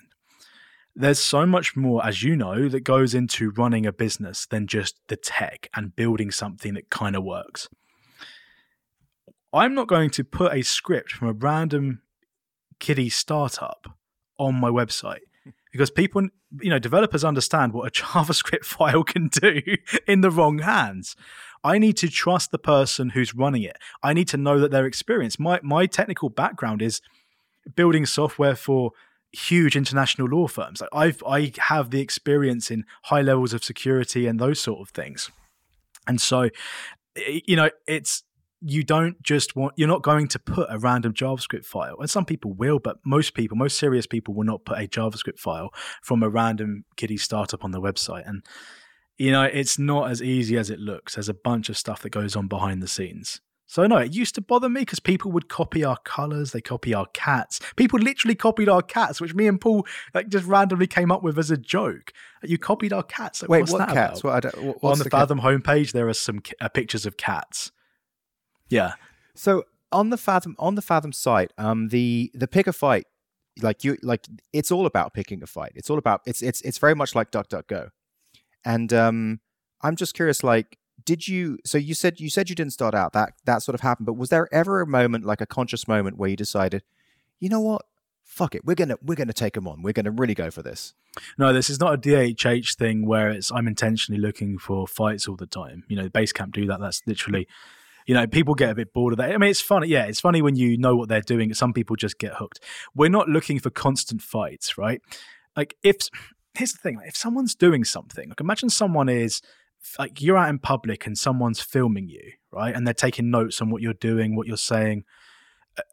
Speaker 2: there's so much more, as you know, that goes into running a business than just the tech and building something that kind of works. I'm not going to put a script from a random kiddie startup on my website because people, you know, developers understand what a JavaScript file can do in the wrong hands. I need to trust the person who's running it. I need to know that they're experienced. My my technical background is building software for huge international law firms. I've I have the experience in high levels of security and those sort of things. And so you know, it's you don't just want you're not going to put a random javascript file and some people will but most people most serious people will not put a javascript file from a random kiddie startup on their website and you know it's not as easy as it looks there's a bunch of stuff that goes on behind the scenes so no it used to bother me because people would copy our colors they copy our cats people literally copied our cats which me and paul like just randomly came up with as a joke you copied our cats like,
Speaker 1: wait what cats
Speaker 2: what, what, on the, the fathom cat? homepage there are some uh, pictures of cats yeah.
Speaker 1: So on the Fathom on the Fathom site, um, the the pick a fight, like you like it's all about picking a fight. It's all about it's it's it's very much like DuckDuckGo, and um, I'm just curious, like. Did you? So you said you said you didn't start out that that sort of happened, but was there ever a moment, like a conscious moment, where you decided, you know what, fuck it, we're gonna we're gonna take them on. We're gonna really go for this.
Speaker 2: No, this is not a DHH thing where it's I'm intentionally looking for fights all the time. You know, Basecamp do that. That's literally you know, people get a bit bored of that. I mean, it's funny. Yeah, it's funny when you know what they're doing. Some people just get hooked. We're not looking for constant fights, right? Like, if here's the thing, like, if someone's doing something, like imagine someone is like you're out in public and someone's filming you, right? And they're taking notes on what you're doing, what you're saying.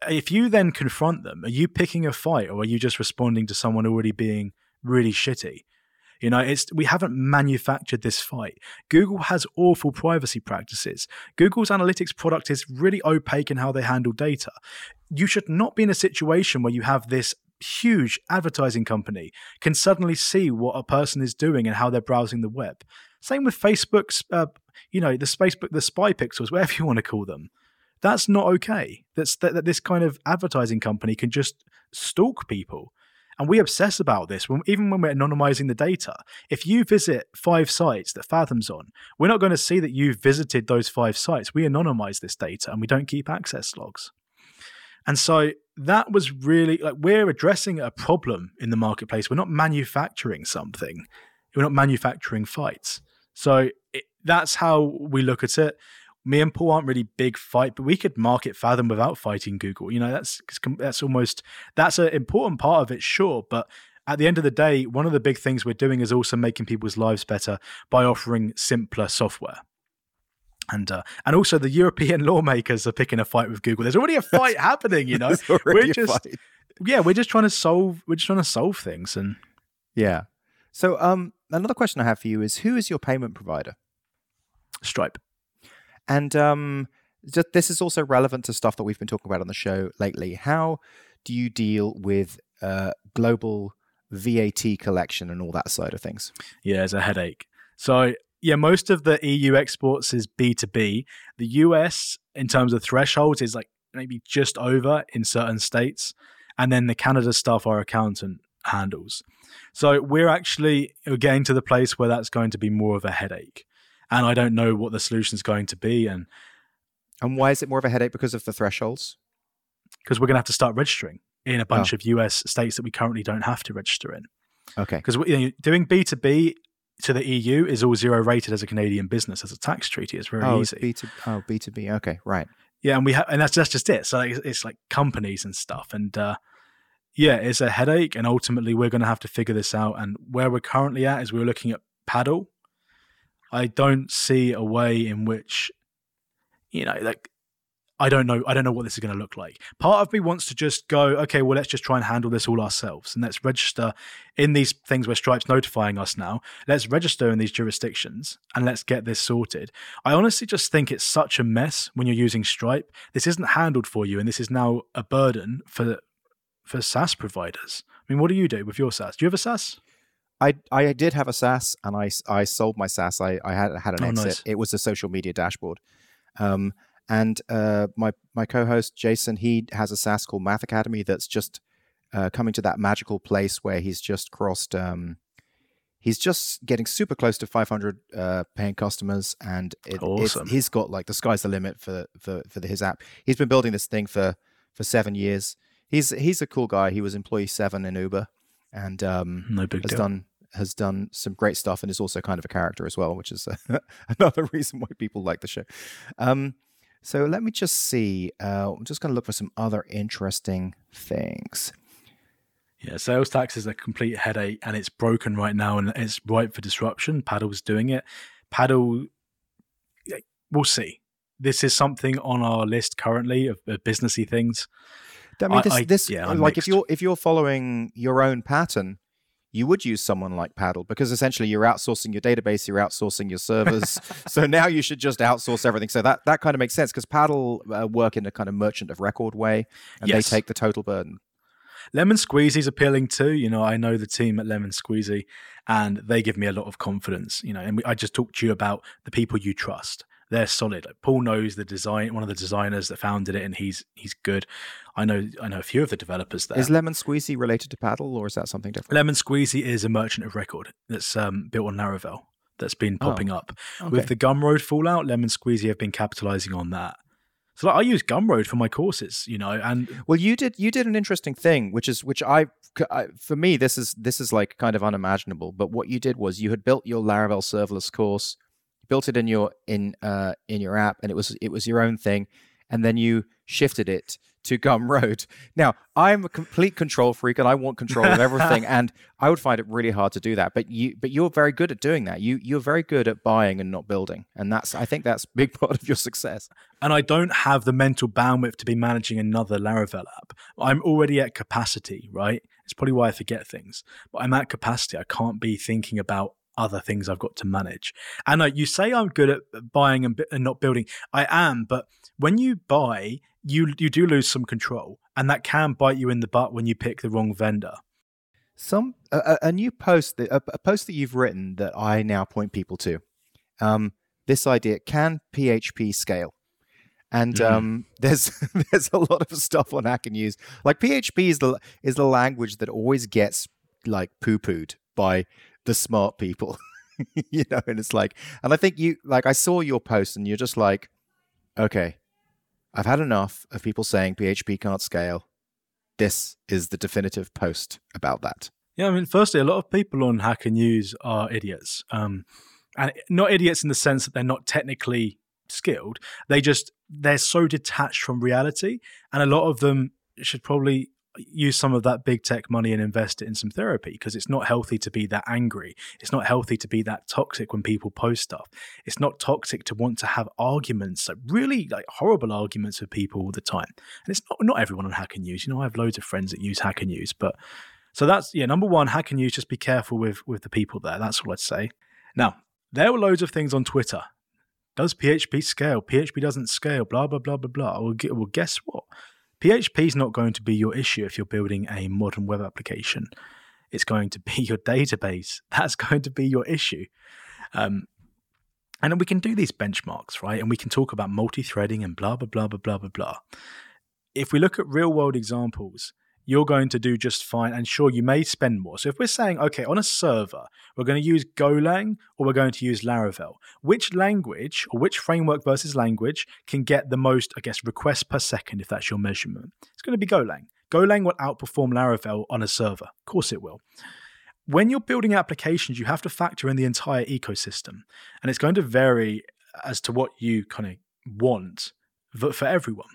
Speaker 2: If you then confront them, are you picking a fight or are you just responding to someone already being really shitty? You know, it's we haven't manufactured this fight. Google has awful privacy practices. Google's analytics product is really opaque in how they handle data. You should not be in a situation where you have this huge advertising company can suddenly see what a person is doing and how they're browsing the web. Same with Facebook's, uh, you know, the Facebook, the spy pixels, whatever you want to call them. That's not okay. That's that, that this kind of advertising company can just stalk people. And we obsess about this when, even when we're anonymizing the data. If you visit five sites that Fathom's on, we're not going to see that you've visited those five sites. We anonymize this data and we don't keep access logs. And so that was really like we're addressing a problem in the marketplace. We're not manufacturing something, we're not manufacturing fights. So it, that's how we look at it me and Paul aren't really big fight, but we could market Fathom without fighting Google. You know, that's that's almost that's an important part of it, sure. But at the end of the day, one of the big things we're doing is also making people's lives better by offering simpler software. And uh, and also the European lawmakers are picking a fight with Google. There's already a fight happening, you know. we're just yeah, we're just trying to solve we're just trying to solve things and
Speaker 1: yeah. So um another question I have for you is who is your payment provider?
Speaker 2: Stripe.
Speaker 1: And um, just, this is also relevant to stuff that we've been talking about on the show lately. How do you deal with uh, global VAT collection and all that side of things?
Speaker 2: Yeah, it's a headache. So yeah, most of the EU exports is B2B. The US, in terms of thresholds, is like maybe just over in certain states. And then the Canada stuff, our accountant handles. So we're actually getting to the place where that's going to be more of a headache and I don't know what the solution is going to be. And
Speaker 1: and why is it more of a headache because of the thresholds?
Speaker 2: Because we're going to have to start registering in a bunch oh. of US states that we currently don't have to register in.
Speaker 1: Okay.
Speaker 2: Because you know, doing B two B to the EU is all zero rated as a Canadian business as a tax treaty. It's very
Speaker 1: oh,
Speaker 2: easy.
Speaker 1: B to oh B two B. Okay, right.
Speaker 2: Yeah, and we have, and that's that's just it. So it's, it's like companies and stuff, and uh, yeah, it's a headache. And ultimately, we're going to have to figure this out. And where we're currently at is we're looking at paddle, I don't see a way in which, you know, like I don't know. I don't know what this is going to look like. Part of me wants to just go, okay, well, let's just try and handle this all ourselves, and let's register in these things where Stripe's notifying us now. Let's register in these jurisdictions and let's get this sorted. I honestly just think it's such a mess when you're using Stripe. This isn't handled for you, and this is now a burden for for SaaS providers. I mean, what do you do with your SaaS? Do you have a SaaS?
Speaker 1: I I did have a SaaS and I, I sold my SaaS. I, I had had an oh, exit. Nice. It was a social media dashboard. Um, and uh, my my co-host Jason, he has a SaaS called Math Academy that's just uh, coming to that magical place where he's just crossed. Um, he's just getting super close to 500 uh, paying customers, and it,
Speaker 2: awesome.
Speaker 1: he's got like the sky's the limit for for for the, his app. He's been building this thing for for seven years. He's he's a cool guy. He was employee seven in Uber, and um,
Speaker 2: no big
Speaker 1: has
Speaker 2: deal.
Speaker 1: done has done some great stuff, and is also kind of a character as well, which is uh, another reason why people like the show. Um, so let me just see. Uh, I'm just going to look for some other interesting things.
Speaker 2: Yeah, sales tax is a complete headache and it's broken right now and it's ripe for disruption. Paddle's doing it. Paddle, we'll see. This is something on our list currently of, of businessy things.
Speaker 1: I mean, this,
Speaker 2: I-
Speaker 1: this
Speaker 2: yeah, I'm
Speaker 1: like
Speaker 2: mixed.
Speaker 1: if you're if you're following your own pattern, you would use someone like Paddle because essentially you're outsourcing your database, you're outsourcing your servers. so now you should just outsource everything. So that that kind of makes sense because Paddle uh, work in a kind of merchant of record way, and
Speaker 2: Yes.
Speaker 1: they take the total burden.
Speaker 2: Lemon Squeezy's appealing too. You know, I know the team at Lemon Squeezy, and they give me a lot of confidence. You know, and we, I just talked to you about the people you trust. They're solid. Like Paul knows the design, one of the designers that founded it, and he's he's good. I know I know a few of the developers there.
Speaker 1: Is Lemon Squeezy related to Paddle, or is that something different?
Speaker 2: Lemon Squeezy is a merchant of record that's um, built on Laravel that's been
Speaker 1: Oh,
Speaker 2: popping up.
Speaker 1: Okay.
Speaker 2: With the Gumroad fallout, Lemon Squeezy have been capitalizing on that. So like, I use Gumroad for my courses, you know, and
Speaker 1: Well, you did you did an interesting thing, which is which I, I for me this is this is like kind of unimaginable. But what you did was you had built your Laravel serverless course, built it in your in uh in your app, and it was it was your own thing, and then you shifted it to Gumroad. Now I'm a complete control freak, and I want control of everything, and I would find it really hard to do that. But you but you're very good at doing that. You you're very good at buying and not building, and that's I think that's a big part of your success.
Speaker 2: and I don't have the mental bandwidth to be managing another Laravel app. I'm already at capacity, right? It's probably why I forget things. But I'm at capacity. I can't be thinking about other things I've got to manage. And like you say, I'm good at buying and, and not building. I am, but when you buy, you you do lose some control, and that can bite you in the butt when you pick the wrong vendor.
Speaker 1: some a, a new post that, a, a post that you've written that I now point people to. Um, this idea can PHP scale, and
Speaker 2: Mm.
Speaker 1: um, there's there's a lot of stuff on Hacker News. Like PHP is the is the language that always gets like poo pooed by the smart people, you know. And it's like, and I think you like I saw your post, and you're just like, okay, I've had enough of people saying PHP can't scale. This is the definitive post about that.
Speaker 2: Yeah, I mean, firstly, a lot of people on Hacker News are idiots. Um, and not idiots in the sense that they're not technically skilled. They just, they're so detached from reality. And a lot of them should probably use some of that big tech money and invest it in some therapy because it's not healthy to be that angry. It's not healthy to be that toxic when people post stuff. It's not toxic to want to have arguments, like really like horrible arguments with people all the time. And it's not not everyone on Hacker News. You know, I have loads of friends that use Hacker News, but so that's yeah, number one, Hacker News, just be careful with with the people there. That's all I'd say. Now, there were loads of things on Twitter. Does PHP scale? PHP doesn't scale, blah blah blah blah blah. Well, well guess what? PHP is not going to be your issue if you're building a modern web application. It's going to be your database. That's going to be your issue. Um, and we can do these benchmarks, right? And we can talk about multi-threading and blah blah blah blah blah blah blah. If we look at real-world examples, you're going to do just fine. And sure, you may spend more. So if we're saying, okay, on a server, we're going to use Golang or we're going to use Laravel, which language or which framework versus language can get the most, I guess, requests per second if that's your measurement? It's going to be Golang. Golang will outperform Laravel on a server. Of course it will. When you're building applications, you have to factor in the entire ecosystem. And it's going to vary as to what you kind of want for everyone.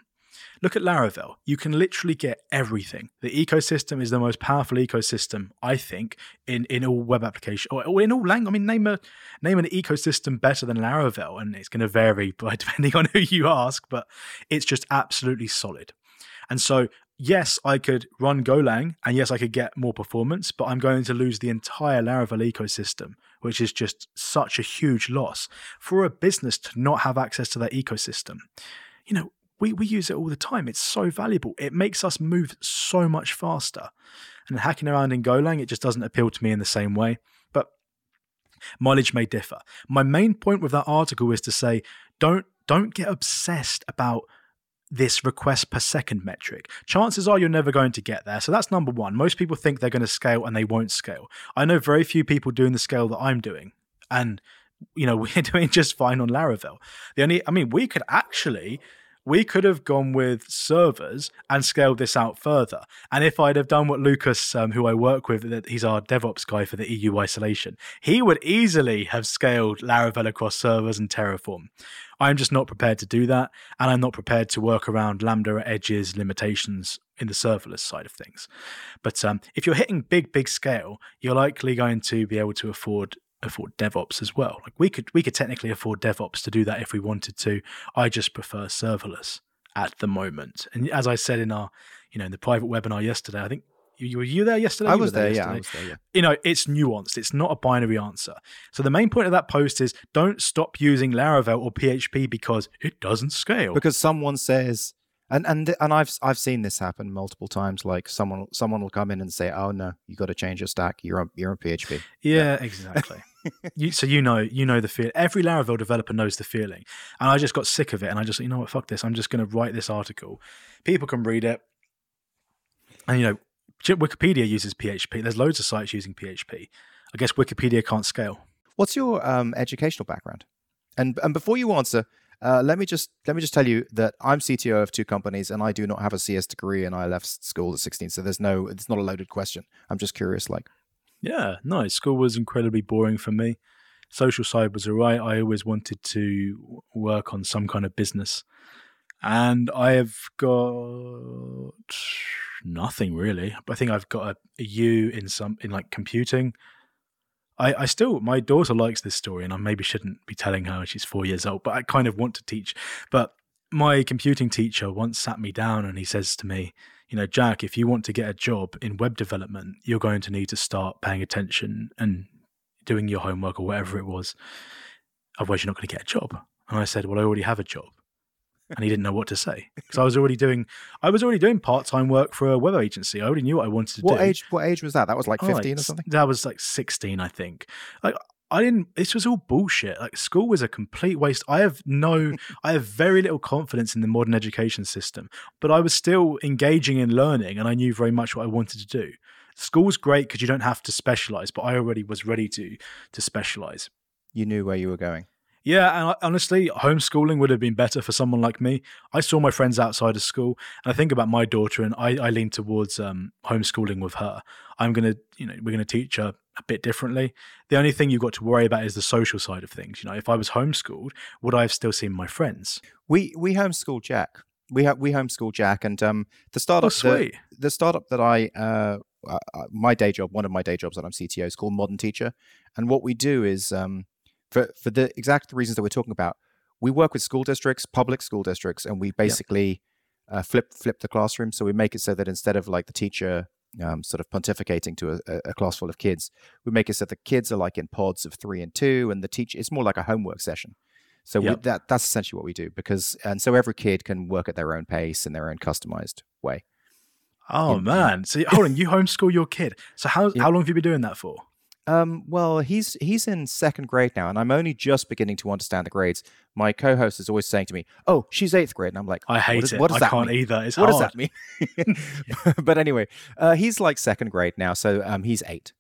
Speaker 2: Look at Laravel. You can literally get everything. The ecosystem is the most powerful ecosystem, I think, in, in all web application or, in all language. I mean, name a name an ecosystem better than Laravel, and it's going to vary by depending on who you ask, but it's just absolutely solid. And so, yes, I could run Golang, and yes, I could get more performance, but I'm going to lose the entire Laravel ecosystem, which is just such a huge loss for a business to not have access to that ecosystem. You know, we, we use it all the time. It's so valuable. It makes us move so much faster. And hacking around in Golang, it just doesn't appeal to me in the same way. But mileage may differ. My main point with that article is to say don't don't get obsessed about this request per second metric. Chances are you're never going to get there. So that's number one. Most people think they're going to scale and they won't scale. I know very few people doing the scale that I'm doing. And, you know, we're doing just fine on Laravel. The only, I mean, we could actually we could have gone with servers and scaled this out further. And if I'd have done what Lucas, um, who I work with, he's our DevOps guy for the EU isolation, he would easily have scaled Laravel across servers and Terraform. I'm just not prepared to do that, and I'm not prepared to work around Lambda edges limitations in the serverless side of things. But um, if you're hitting big, big scale, you're likely going to be able to afford afford DevOps as well. Like we could we could technically afford DevOps to do that if we wanted to. I just prefer serverless at the moment. And as I said in our, you know, in the private webinar yesterday, I think you were you there yesterday?
Speaker 1: I
Speaker 2: You
Speaker 1: was there, yeah,
Speaker 2: yesterday?
Speaker 1: I was there, yeah.
Speaker 2: You know, it's nuanced. It's not a binary answer. So the main point of that post is don't stop using Laravel or PHP because it doesn't scale.
Speaker 1: Because someone says, and and and I've I've seen this happen multiple times. Like someone someone will come in and say, "Oh no, you got to change your stack. You're on you're on PHP."
Speaker 2: Yeah, exactly. you, so you know, you know the feel. Every Laravel developer knows the feeling, and I just got sick of it, and I just, you know what, fuck this. I'm just going to write this article. People can read it, and you know, Wikipedia uses PHP. There's loads of sites using PHP. I guess Wikipedia can't scale.
Speaker 1: What's your um, educational background? And and before you answer, uh, let me just let me just tell you that I'm CTO of two companies, and I do not have a CS degree, and I left school at 16. So there's no, it's not a loaded question. I'm just curious, like.
Speaker 2: Yeah, nice. School was incredibly boring for me. Social side was alright. I always wanted to work on some kind of business. And I have got nothing really. I think I've got a, a U in some in like computing. I, I still my daughter likes this story and I maybe shouldn't be telling her she's four years old, but I kind of want to teach. But my computing teacher once sat me down and he says to me, you know, Jack, if you want to get a job in web development, you're going to need to start paying attention and doing your homework or whatever it was. Otherwise, you're not going to get a job. And I said, well, I already have a job. And he didn't know what to say because I was already doing, I was already doing part time work for a web agency. I already knew what I wanted to
Speaker 1: What
Speaker 2: do.
Speaker 1: age? What age was that? That was like
Speaker 2: Oh,
Speaker 1: 15 or something.
Speaker 2: That was like 16, I think. Like, I didn't, this was all bullshit. Like, school was a complete waste. I have no, I have very little confidence in the modern education system, but I was still engaging in learning and I knew very much what I wanted to do. School's great because you don't have to specialize, but I already was ready to to specialize.
Speaker 1: You knew where you were going.
Speaker 2: Yeah, and honestly, homeschooling would have been better for someone like me. I saw my friends outside of school, and I think about my daughter, and I, I lean towards um, homeschooling with her. I'm gonna, you know, we're gonna teach her a bit differently. The only thing you've got to worry about is the social side of things. You know, if I was homeschooled, would I have still seen my friends?
Speaker 1: We we homeschool Jack. We ha- we homeschool Jack, and um, the startup
Speaker 2: Oh,
Speaker 1: the, the startup that I uh, uh, uh, my day job, one of my day jobs that I'm CTO is called Modern Teacher, and what we do is um, for for the exact reasons that we're talking about, we work with school districts, public school districts, and we basically uh, flip flip the classroom. So we make it so that instead of like the teacher um, sort of pontificating to a, a- class full of kids, we make it so the kids are like in pods of three and two, and the teacher it's more like a homework session. So we, that that's essentially what we do because and so every kid can work at their own pace in their own customized way.
Speaker 2: Oh
Speaker 1: Yeah.
Speaker 2: man! So hold on, you homeschool your kid. So how
Speaker 1: Yeah.
Speaker 2: how long have you been doing that for?
Speaker 1: Um, well, he's he's in second grade now, and I'm only just beginning to understand the grades. My co-host is always saying to me, "Oh, she's eighth grade," and I'm like,
Speaker 2: I hate
Speaker 1: does-
Speaker 2: it.
Speaker 1: what does
Speaker 2: I
Speaker 1: that
Speaker 2: can't
Speaker 1: mean?
Speaker 2: either. It's
Speaker 1: "What
Speaker 2: hard.
Speaker 1: does that mean?" but anyway, uh, he's like second grade now, so um, he's eight.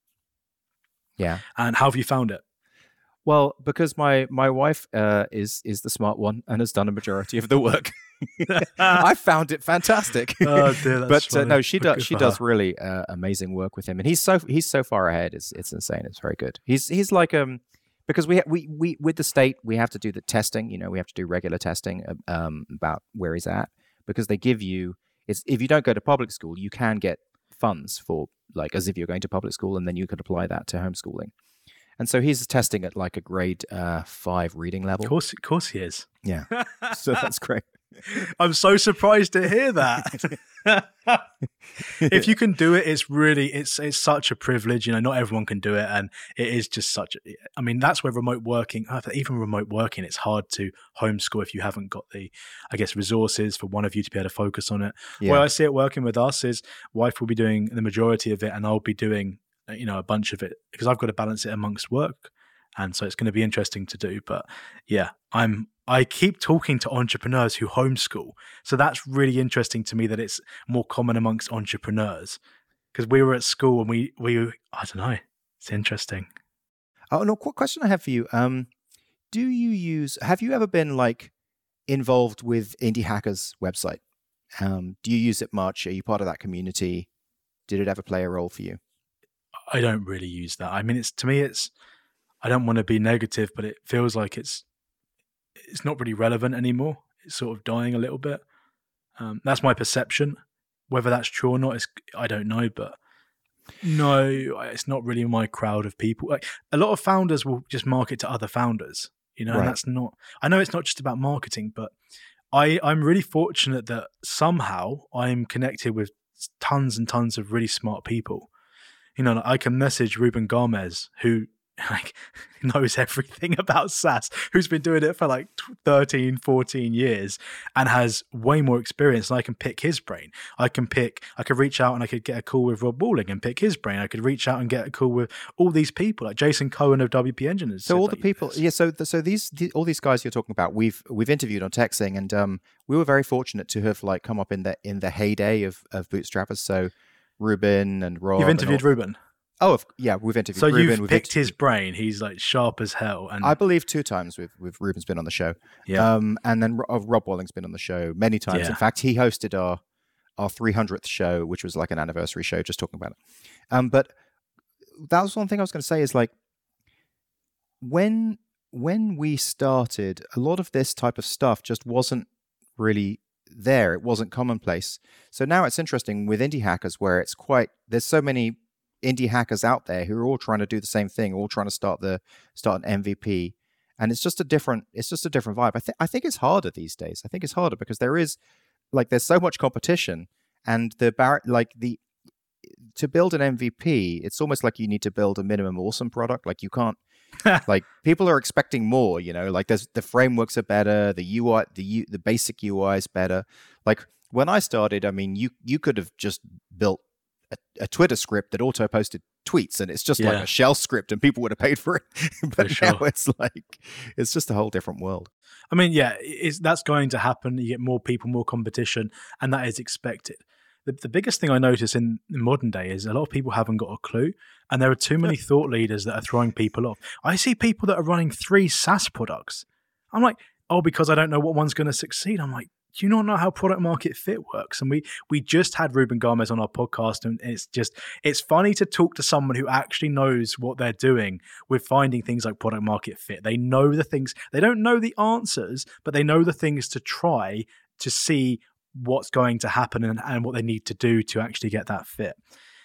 Speaker 1: Yeah.
Speaker 2: And how have you found it?
Speaker 1: Well, because my my wife uh, is is the smart one and has done a majority of the work, I found it fantastic.
Speaker 2: Oh, dear, that's
Speaker 1: but uh, no, she does she does
Speaker 2: her.
Speaker 1: really uh, amazing work with him, and he's so he's so far ahead. It's it's insane. It's very good. He's he's like um because we ha- we we with the state we have to do the testing. You know, we have to do regular testing uh, um about where he's at because they give you it's if you don't go to public school, you can get funds for like as if you're going to public school, and then you could apply that to homeschooling. And so he's testing at like a grade uh, five reading level.
Speaker 2: Of course, of course he is.
Speaker 1: Yeah, so that's great.
Speaker 2: I'm so surprised to hear that. if you can do it, it's really it's it's such a privilege. You know, not everyone can do it, and it is just such. A, I mean, that's where remote working, even remote working, it's hard to homeschool if you haven't got the, I guess, resources for one of you to be able to focus on it.
Speaker 1: Yeah.
Speaker 2: Where I see it working with us is wife will be doing the majority of it, and I'll be doing you know a bunch of it because I've got to balance it amongst work, and so it's going to be interesting to do. But yeah, I'm I keep talking to entrepreneurs who homeschool. So that's really interesting to me that it's more common amongst entrepreneurs because we were at school and we we I don't know. It's interesting.
Speaker 1: Oh no, quick question I have for you. Um, do you use? Have you ever been like involved with Indie Hackers website? Um, do you use it much? Are you part of that community? Did it ever play a role for you?
Speaker 2: I don't really use that. I mean, it's to me, it's. I don't want to be negative, but it feels like it's. It's not really relevant anymore. It's sort of dying a little bit. Um, that's my perception. Whether that's true or not is I don't know, but no, it's not really my crowd of people. Like a lot of founders will just market to other founders, you know, right. and that's not. I know it's not just about marketing, but I I'm really fortunate that somehow I'm connected with tons and tons of really smart people. You know, I can message Ruben Gamez, who like knows everything about SaaS, who's been doing it for like 13, 14 years and has way more experience. And I can pick his brain. I can pick, I could reach out and I could get a call with Rob Walling and pick his brain. I could reach out and get a call with all these people, like Jason Cohen of WP Engine.
Speaker 1: So all the people, yeah. So the, so these the, all these guys you're talking about, we've we've interviewed on TechZing, and um, we were very fortunate to have like come up in the in the heyday of of Bootstrappers. So Ruben and Rob.
Speaker 2: You've interviewed Ruben.
Speaker 1: Oh, yeah, we've interviewed.
Speaker 2: So
Speaker 1: Ruben,
Speaker 2: you've picked his brain. He's like sharp as hell. And
Speaker 1: I believe two times with with Ruben's been on the show.
Speaker 2: Yeah.
Speaker 1: Um, and then uh, Rob Walling's been on the show many times. Yeah. In fact, he hosted our our 300th show, which was like an anniversary show, just talking about it. Um, but that was one thing I was going to say is like when when we started, a lot of this type of stuff just wasn't really there. It wasn't commonplace. So now it's interesting with indie hackers where it's quite there's so many indie hackers out there who are all trying to do the same thing, all trying to start the start an MVP, and it's just a different it's just a different vibe. I think I think it's harder these days. I think it's harder because there is like there's so much competition, and the bar like the to build an MVP, it's almost like you need to build a minimum awesome product. Like you can't like people are expecting more, you know, like there's the frameworks are better, the UI the U, the basic UI is better. Like when I started, I mean, you you could have just built a, Twitter script that auto posted tweets, and it's just yeah. like a shell script, and people would have paid for it. but for now it's like it's just a whole different world.
Speaker 2: I mean, yeah, that's going to happen. You get more people, more competition, and that is expected. The, the biggest thing I notice in, in modern day is a lot of people haven't got a clue, and there are too many thought leaders that are throwing people off. I see people that are running three SaaS products. I'm like, oh, because I don't know what one's going to succeed. I'm like, you not know how product market fit works? And we we just had Ruben Gamez on our podcast, and it's just it's funny to talk to someone who actually knows what they're doing with finding things like product market fit. They know the things they don't know the answers, but they know the things to try to see what's going to happen and, and what they need to do to actually get that fit.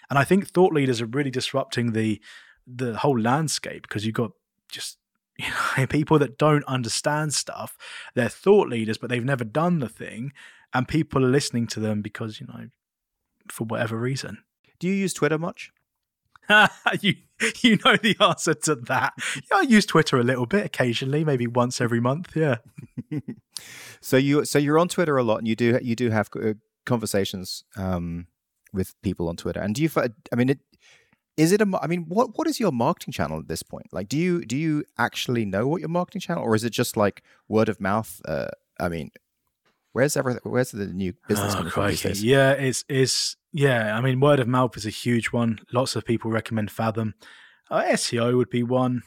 Speaker 2: And I think thought leaders are really disrupting the the whole landscape because you've got just you know, people that don't understand stuff. They're thought leaders, but they've never done the thing, and people are listening to them because you know, for whatever reason.
Speaker 1: Do you use Twitter much?
Speaker 2: you you know the answer to that. Yeah, I use Twitter a little bit occasionally, maybe once every month. Yeah.
Speaker 1: so you so you're on Twitter a lot, and you do you do have uh, conversations um, with people on Twitter. And do you? I mean, it, is it a i mean what what is your marketing channel at this point? Like do you do you actually know what your marketing channel or is it just like word of mouth uh, i mean where's everything where's the new business
Speaker 2: oh, coming from yeah it's it's yeah i mean word of mouth is a huge one. Lots of people recommend fathom. Uh, seo would be one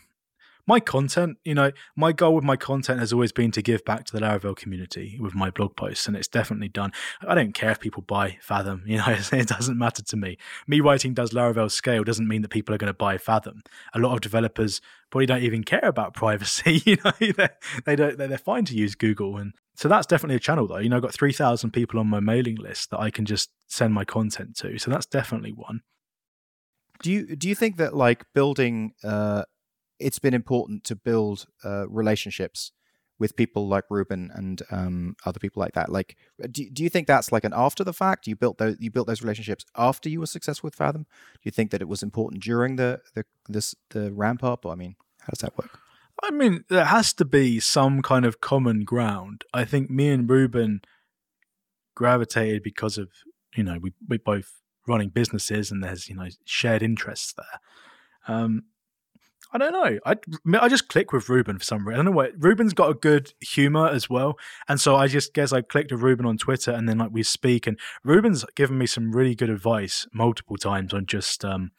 Speaker 2: my content, you know, my goal with my content has always been to give back to the Laravel community with my blog posts, and it's definitely done. I don't care if people buy Fathom, you know, it doesn't matter to me. Me writing does Laravel scale doesn't mean that people are going to buy Fathom. A lot of developers probably don't even care about privacy, you know, they, they don't, they're fine to use Google. And so that's definitely a channel though. You know, I've got 3,000 people on my mailing list that I can just send my content to. So that's definitely one.
Speaker 1: Do you do you think that like building uh, it's been important to build uh, relationships with people like Ruben and um, other people like that. Like, do, do you think that's like an after the fact? You built those you built those relationships after you were successful with Fathom. Do you think that it was important during the the this the ramp up? I mean, how does that work?
Speaker 2: I mean, there has to be some kind of common ground. I think me and Ruben gravitated because of you know we we both running businesses and there's you know shared interests there. Um, I don't know. I I just click with Ruben for some reason. I don't know what Ruben's got a good humor as well, and so I just guess I clicked with Ruben on Twitter, and then like we speak, and Ruben's given me some really good advice multiple times on just um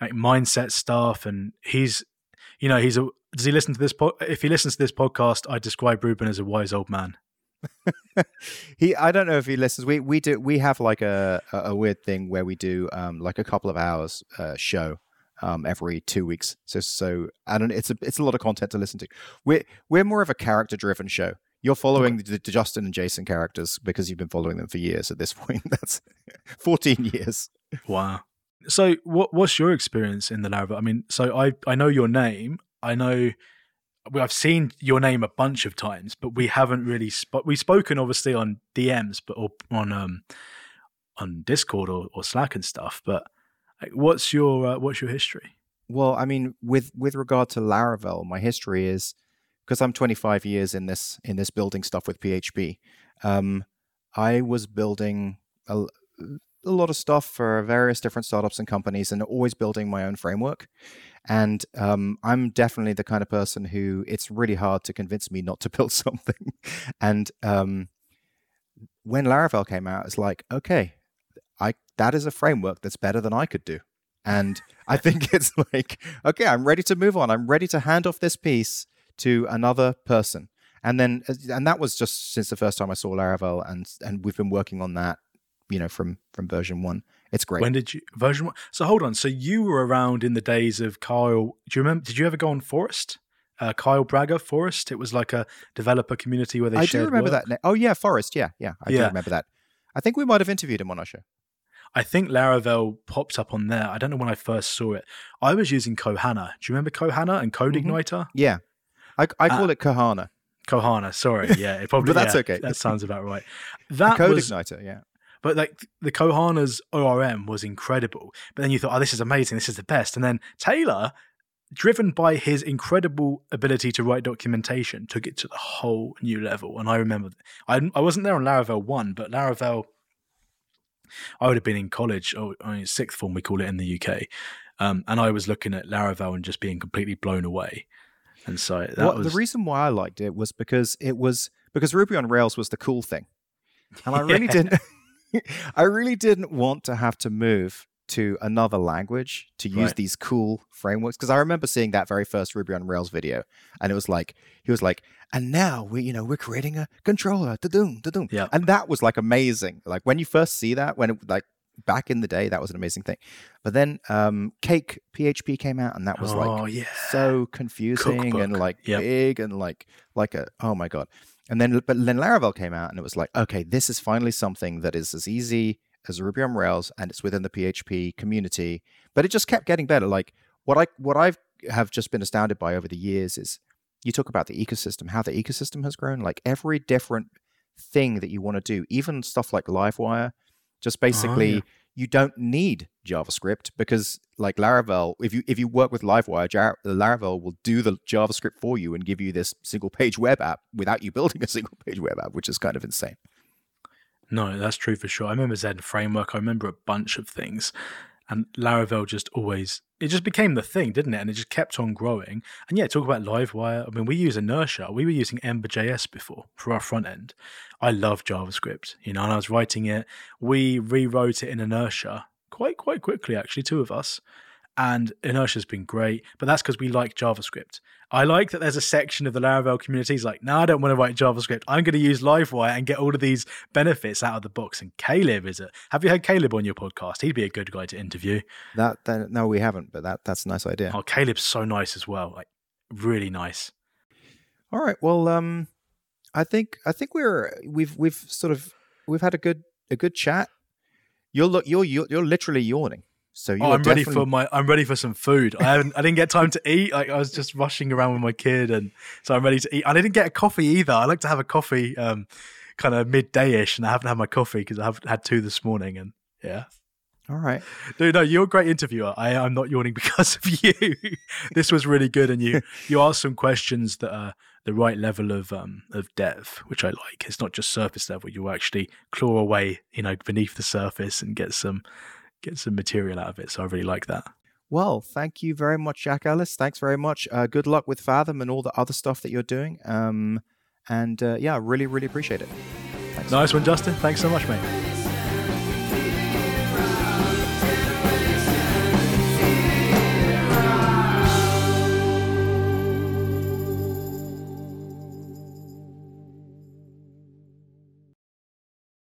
Speaker 2: like mindset stuff, and he's you know he's a does he listen to this? Po- if he listens to this podcast, I describe Ruben as a wise old man.
Speaker 1: he I don't know if he listens. We we do we have like a a weird thing where we do um like a couple of hours uh, show um every two weeks. So so I don't it's a it's a lot of content to listen to. We're we're more of a character driven show. You're following okay. the, the Justin and Jason characters because you've been following them for years at this point. That's 14 years.
Speaker 2: Wow. So what what's your experience in the Laravel? I mean, so I I know your name. I know I've seen your name a bunch of times, but we haven't really. Sp- we've spoken obviously on DMs, but or on um on Discord or, or Slack and stuff. But like, what's your uh, what's your history?
Speaker 1: Well, I mean, with with regard to Laravel, my history is because I'm 25 years in this in this building stuff with PHP. Um, I was building a, a lot of stuff for various different startups and companies, and always building my own framework. And um, I'm definitely the kind of person who it's really hard to convince me not to build something. and um, when Laravel came out, it's like, okay, that is a framework that's better than I could do. And I think it's like, okay, I'm ready to move on. I'm ready to hand off this piece to another person. And then, uh, and that was just since the first time I saw Laravel, and and we've been working on that, you know, from from version one. It's great.
Speaker 2: When did you version one? So hold on. So you were around in the days of Kyle. Do you remember? Did you ever go on Forrst? Uh, Kyle Bragger Forrst. It was like a developer community where they. I
Speaker 1: do remember
Speaker 2: work.
Speaker 1: that. Oh yeah, Forrst. Yeah, yeah. I yeah. do remember that. I think we might have interviewed him on our show.
Speaker 2: I think Laravel pops up on there. I don't know when I first saw it. I was using Kohana. Do you remember Kohana and Code mm-hmm. Igniter?
Speaker 1: Yeah, I, I call uh, it Kohana.
Speaker 2: Kohana, sorry, yeah, it probably.
Speaker 1: but that's
Speaker 2: yeah,
Speaker 1: okay.
Speaker 2: That sounds about right. That
Speaker 1: Code
Speaker 2: was,
Speaker 1: Igniter, yeah.
Speaker 2: But like the Kohana's ORM was incredible. But then you thought, oh, this is amazing. This is the best. And then Taylor, driven by his incredible ability to write documentation, took it to the whole new level. And I remember, I, I wasn't there on Laravel 1, but Laravel, I would have been in college, or sixth form, we call it in the UK. Um, and I was looking at Laravel and just being completely blown away. And so that well, was
Speaker 1: the reason why I liked it was because it was because Ruby on Rails was the cool thing. And I really yeah. didn't I really didn't want to have to move to another language to use right. these cool frameworks because I remember seeing that very first Ruby on Rails video, and it was like he was like, and now we, you know, we're creating a controller, da doom, da doom,
Speaker 2: yeah,
Speaker 1: and that was like amazing. Like when you first see that, when it like back in the day, that was an amazing thing. But then um, Cake PHP came out, and that was
Speaker 2: oh,
Speaker 1: like
Speaker 2: yeah.
Speaker 1: so confusing Cookbook. and like yep. big and like like a oh my god. And then, but then Laravel came out, and it was like, okay, this is finally something that is as easy as a Ruby on Rails, and it's within the PHP community. But it just kept getting better. Like what I what I have have just been astounded by over the years is you talk about the ecosystem, how the ecosystem has grown. Like every different thing that you want to do, even stuff like Livewire, just oh, basically. Oh, yeah you don't need JavaScript because like Laravel, if you if you work with Livewire, Jar- Laravel will do the JavaScript for you and give you this single page web app without you building a single page web app, which is kind of insane.
Speaker 2: No, that's true for sure. I remember Zend Framework. I remember a bunch of things, and Laravel just always it just became the thing, didn't it? And it just kept on growing. And yeah, talk about Livewire. I mean, we use Inertia. We were using Ember.js before for our front end. I love JavaScript, you know, and I was writing it. We rewrote it in Inertia quite quite quickly, actually, two of us and Inertia's been great, but that's because we like JavaScript. I like that there's a section of the Laravel community is like, no, I don't want to write JavaScript. I'm going to use Livewire and get all of these benefits out of the box. And Caleb is it? Have you had Caleb on your podcast? He'd be a good guy to interview.
Speaker 1: That, that no, we haven't, but that that's a nice idea.
Speaker 2: Oh, Caleb's so nice as well, like really nice.
Speaker 1: All right, well, um, I think I think we're we've we've sort of we've had a good a good chat. You're look you're you're, you're literally yawning. So
Speaker 2: oh, I'm
Speaker 1: ready
Speaker 2: for my I'm ready for some food. I haven't I didn't get time to eat. Like I was just rushing around with my kid and so I'm ready to eat. I didn't get a coffee either. I like to have a coffee um kind of midday-ish and I haven't had my coffee because I haven't had two this morning and yeah.
Speaker 1: All right.
Speaker 2: Dude, no, you're a great interviewer. I, I'm not yawning because of you. this was really good and you you asked some questions that are the right level of um of depth, which I like. It's not just surface level. You actually claw away, you know, beneath the surface and get some get some material out of it. So I really like that.
Speaker 1: Well, thank you very much, Jack Ellis. Thanks very much. Uh, good luck with Fathom and all the other stuff that you're doing. Um, and uh, yeah, really, really appreciate it.
Speaker 2: Thanks. Nice one, Justin. Thanks so much, mate.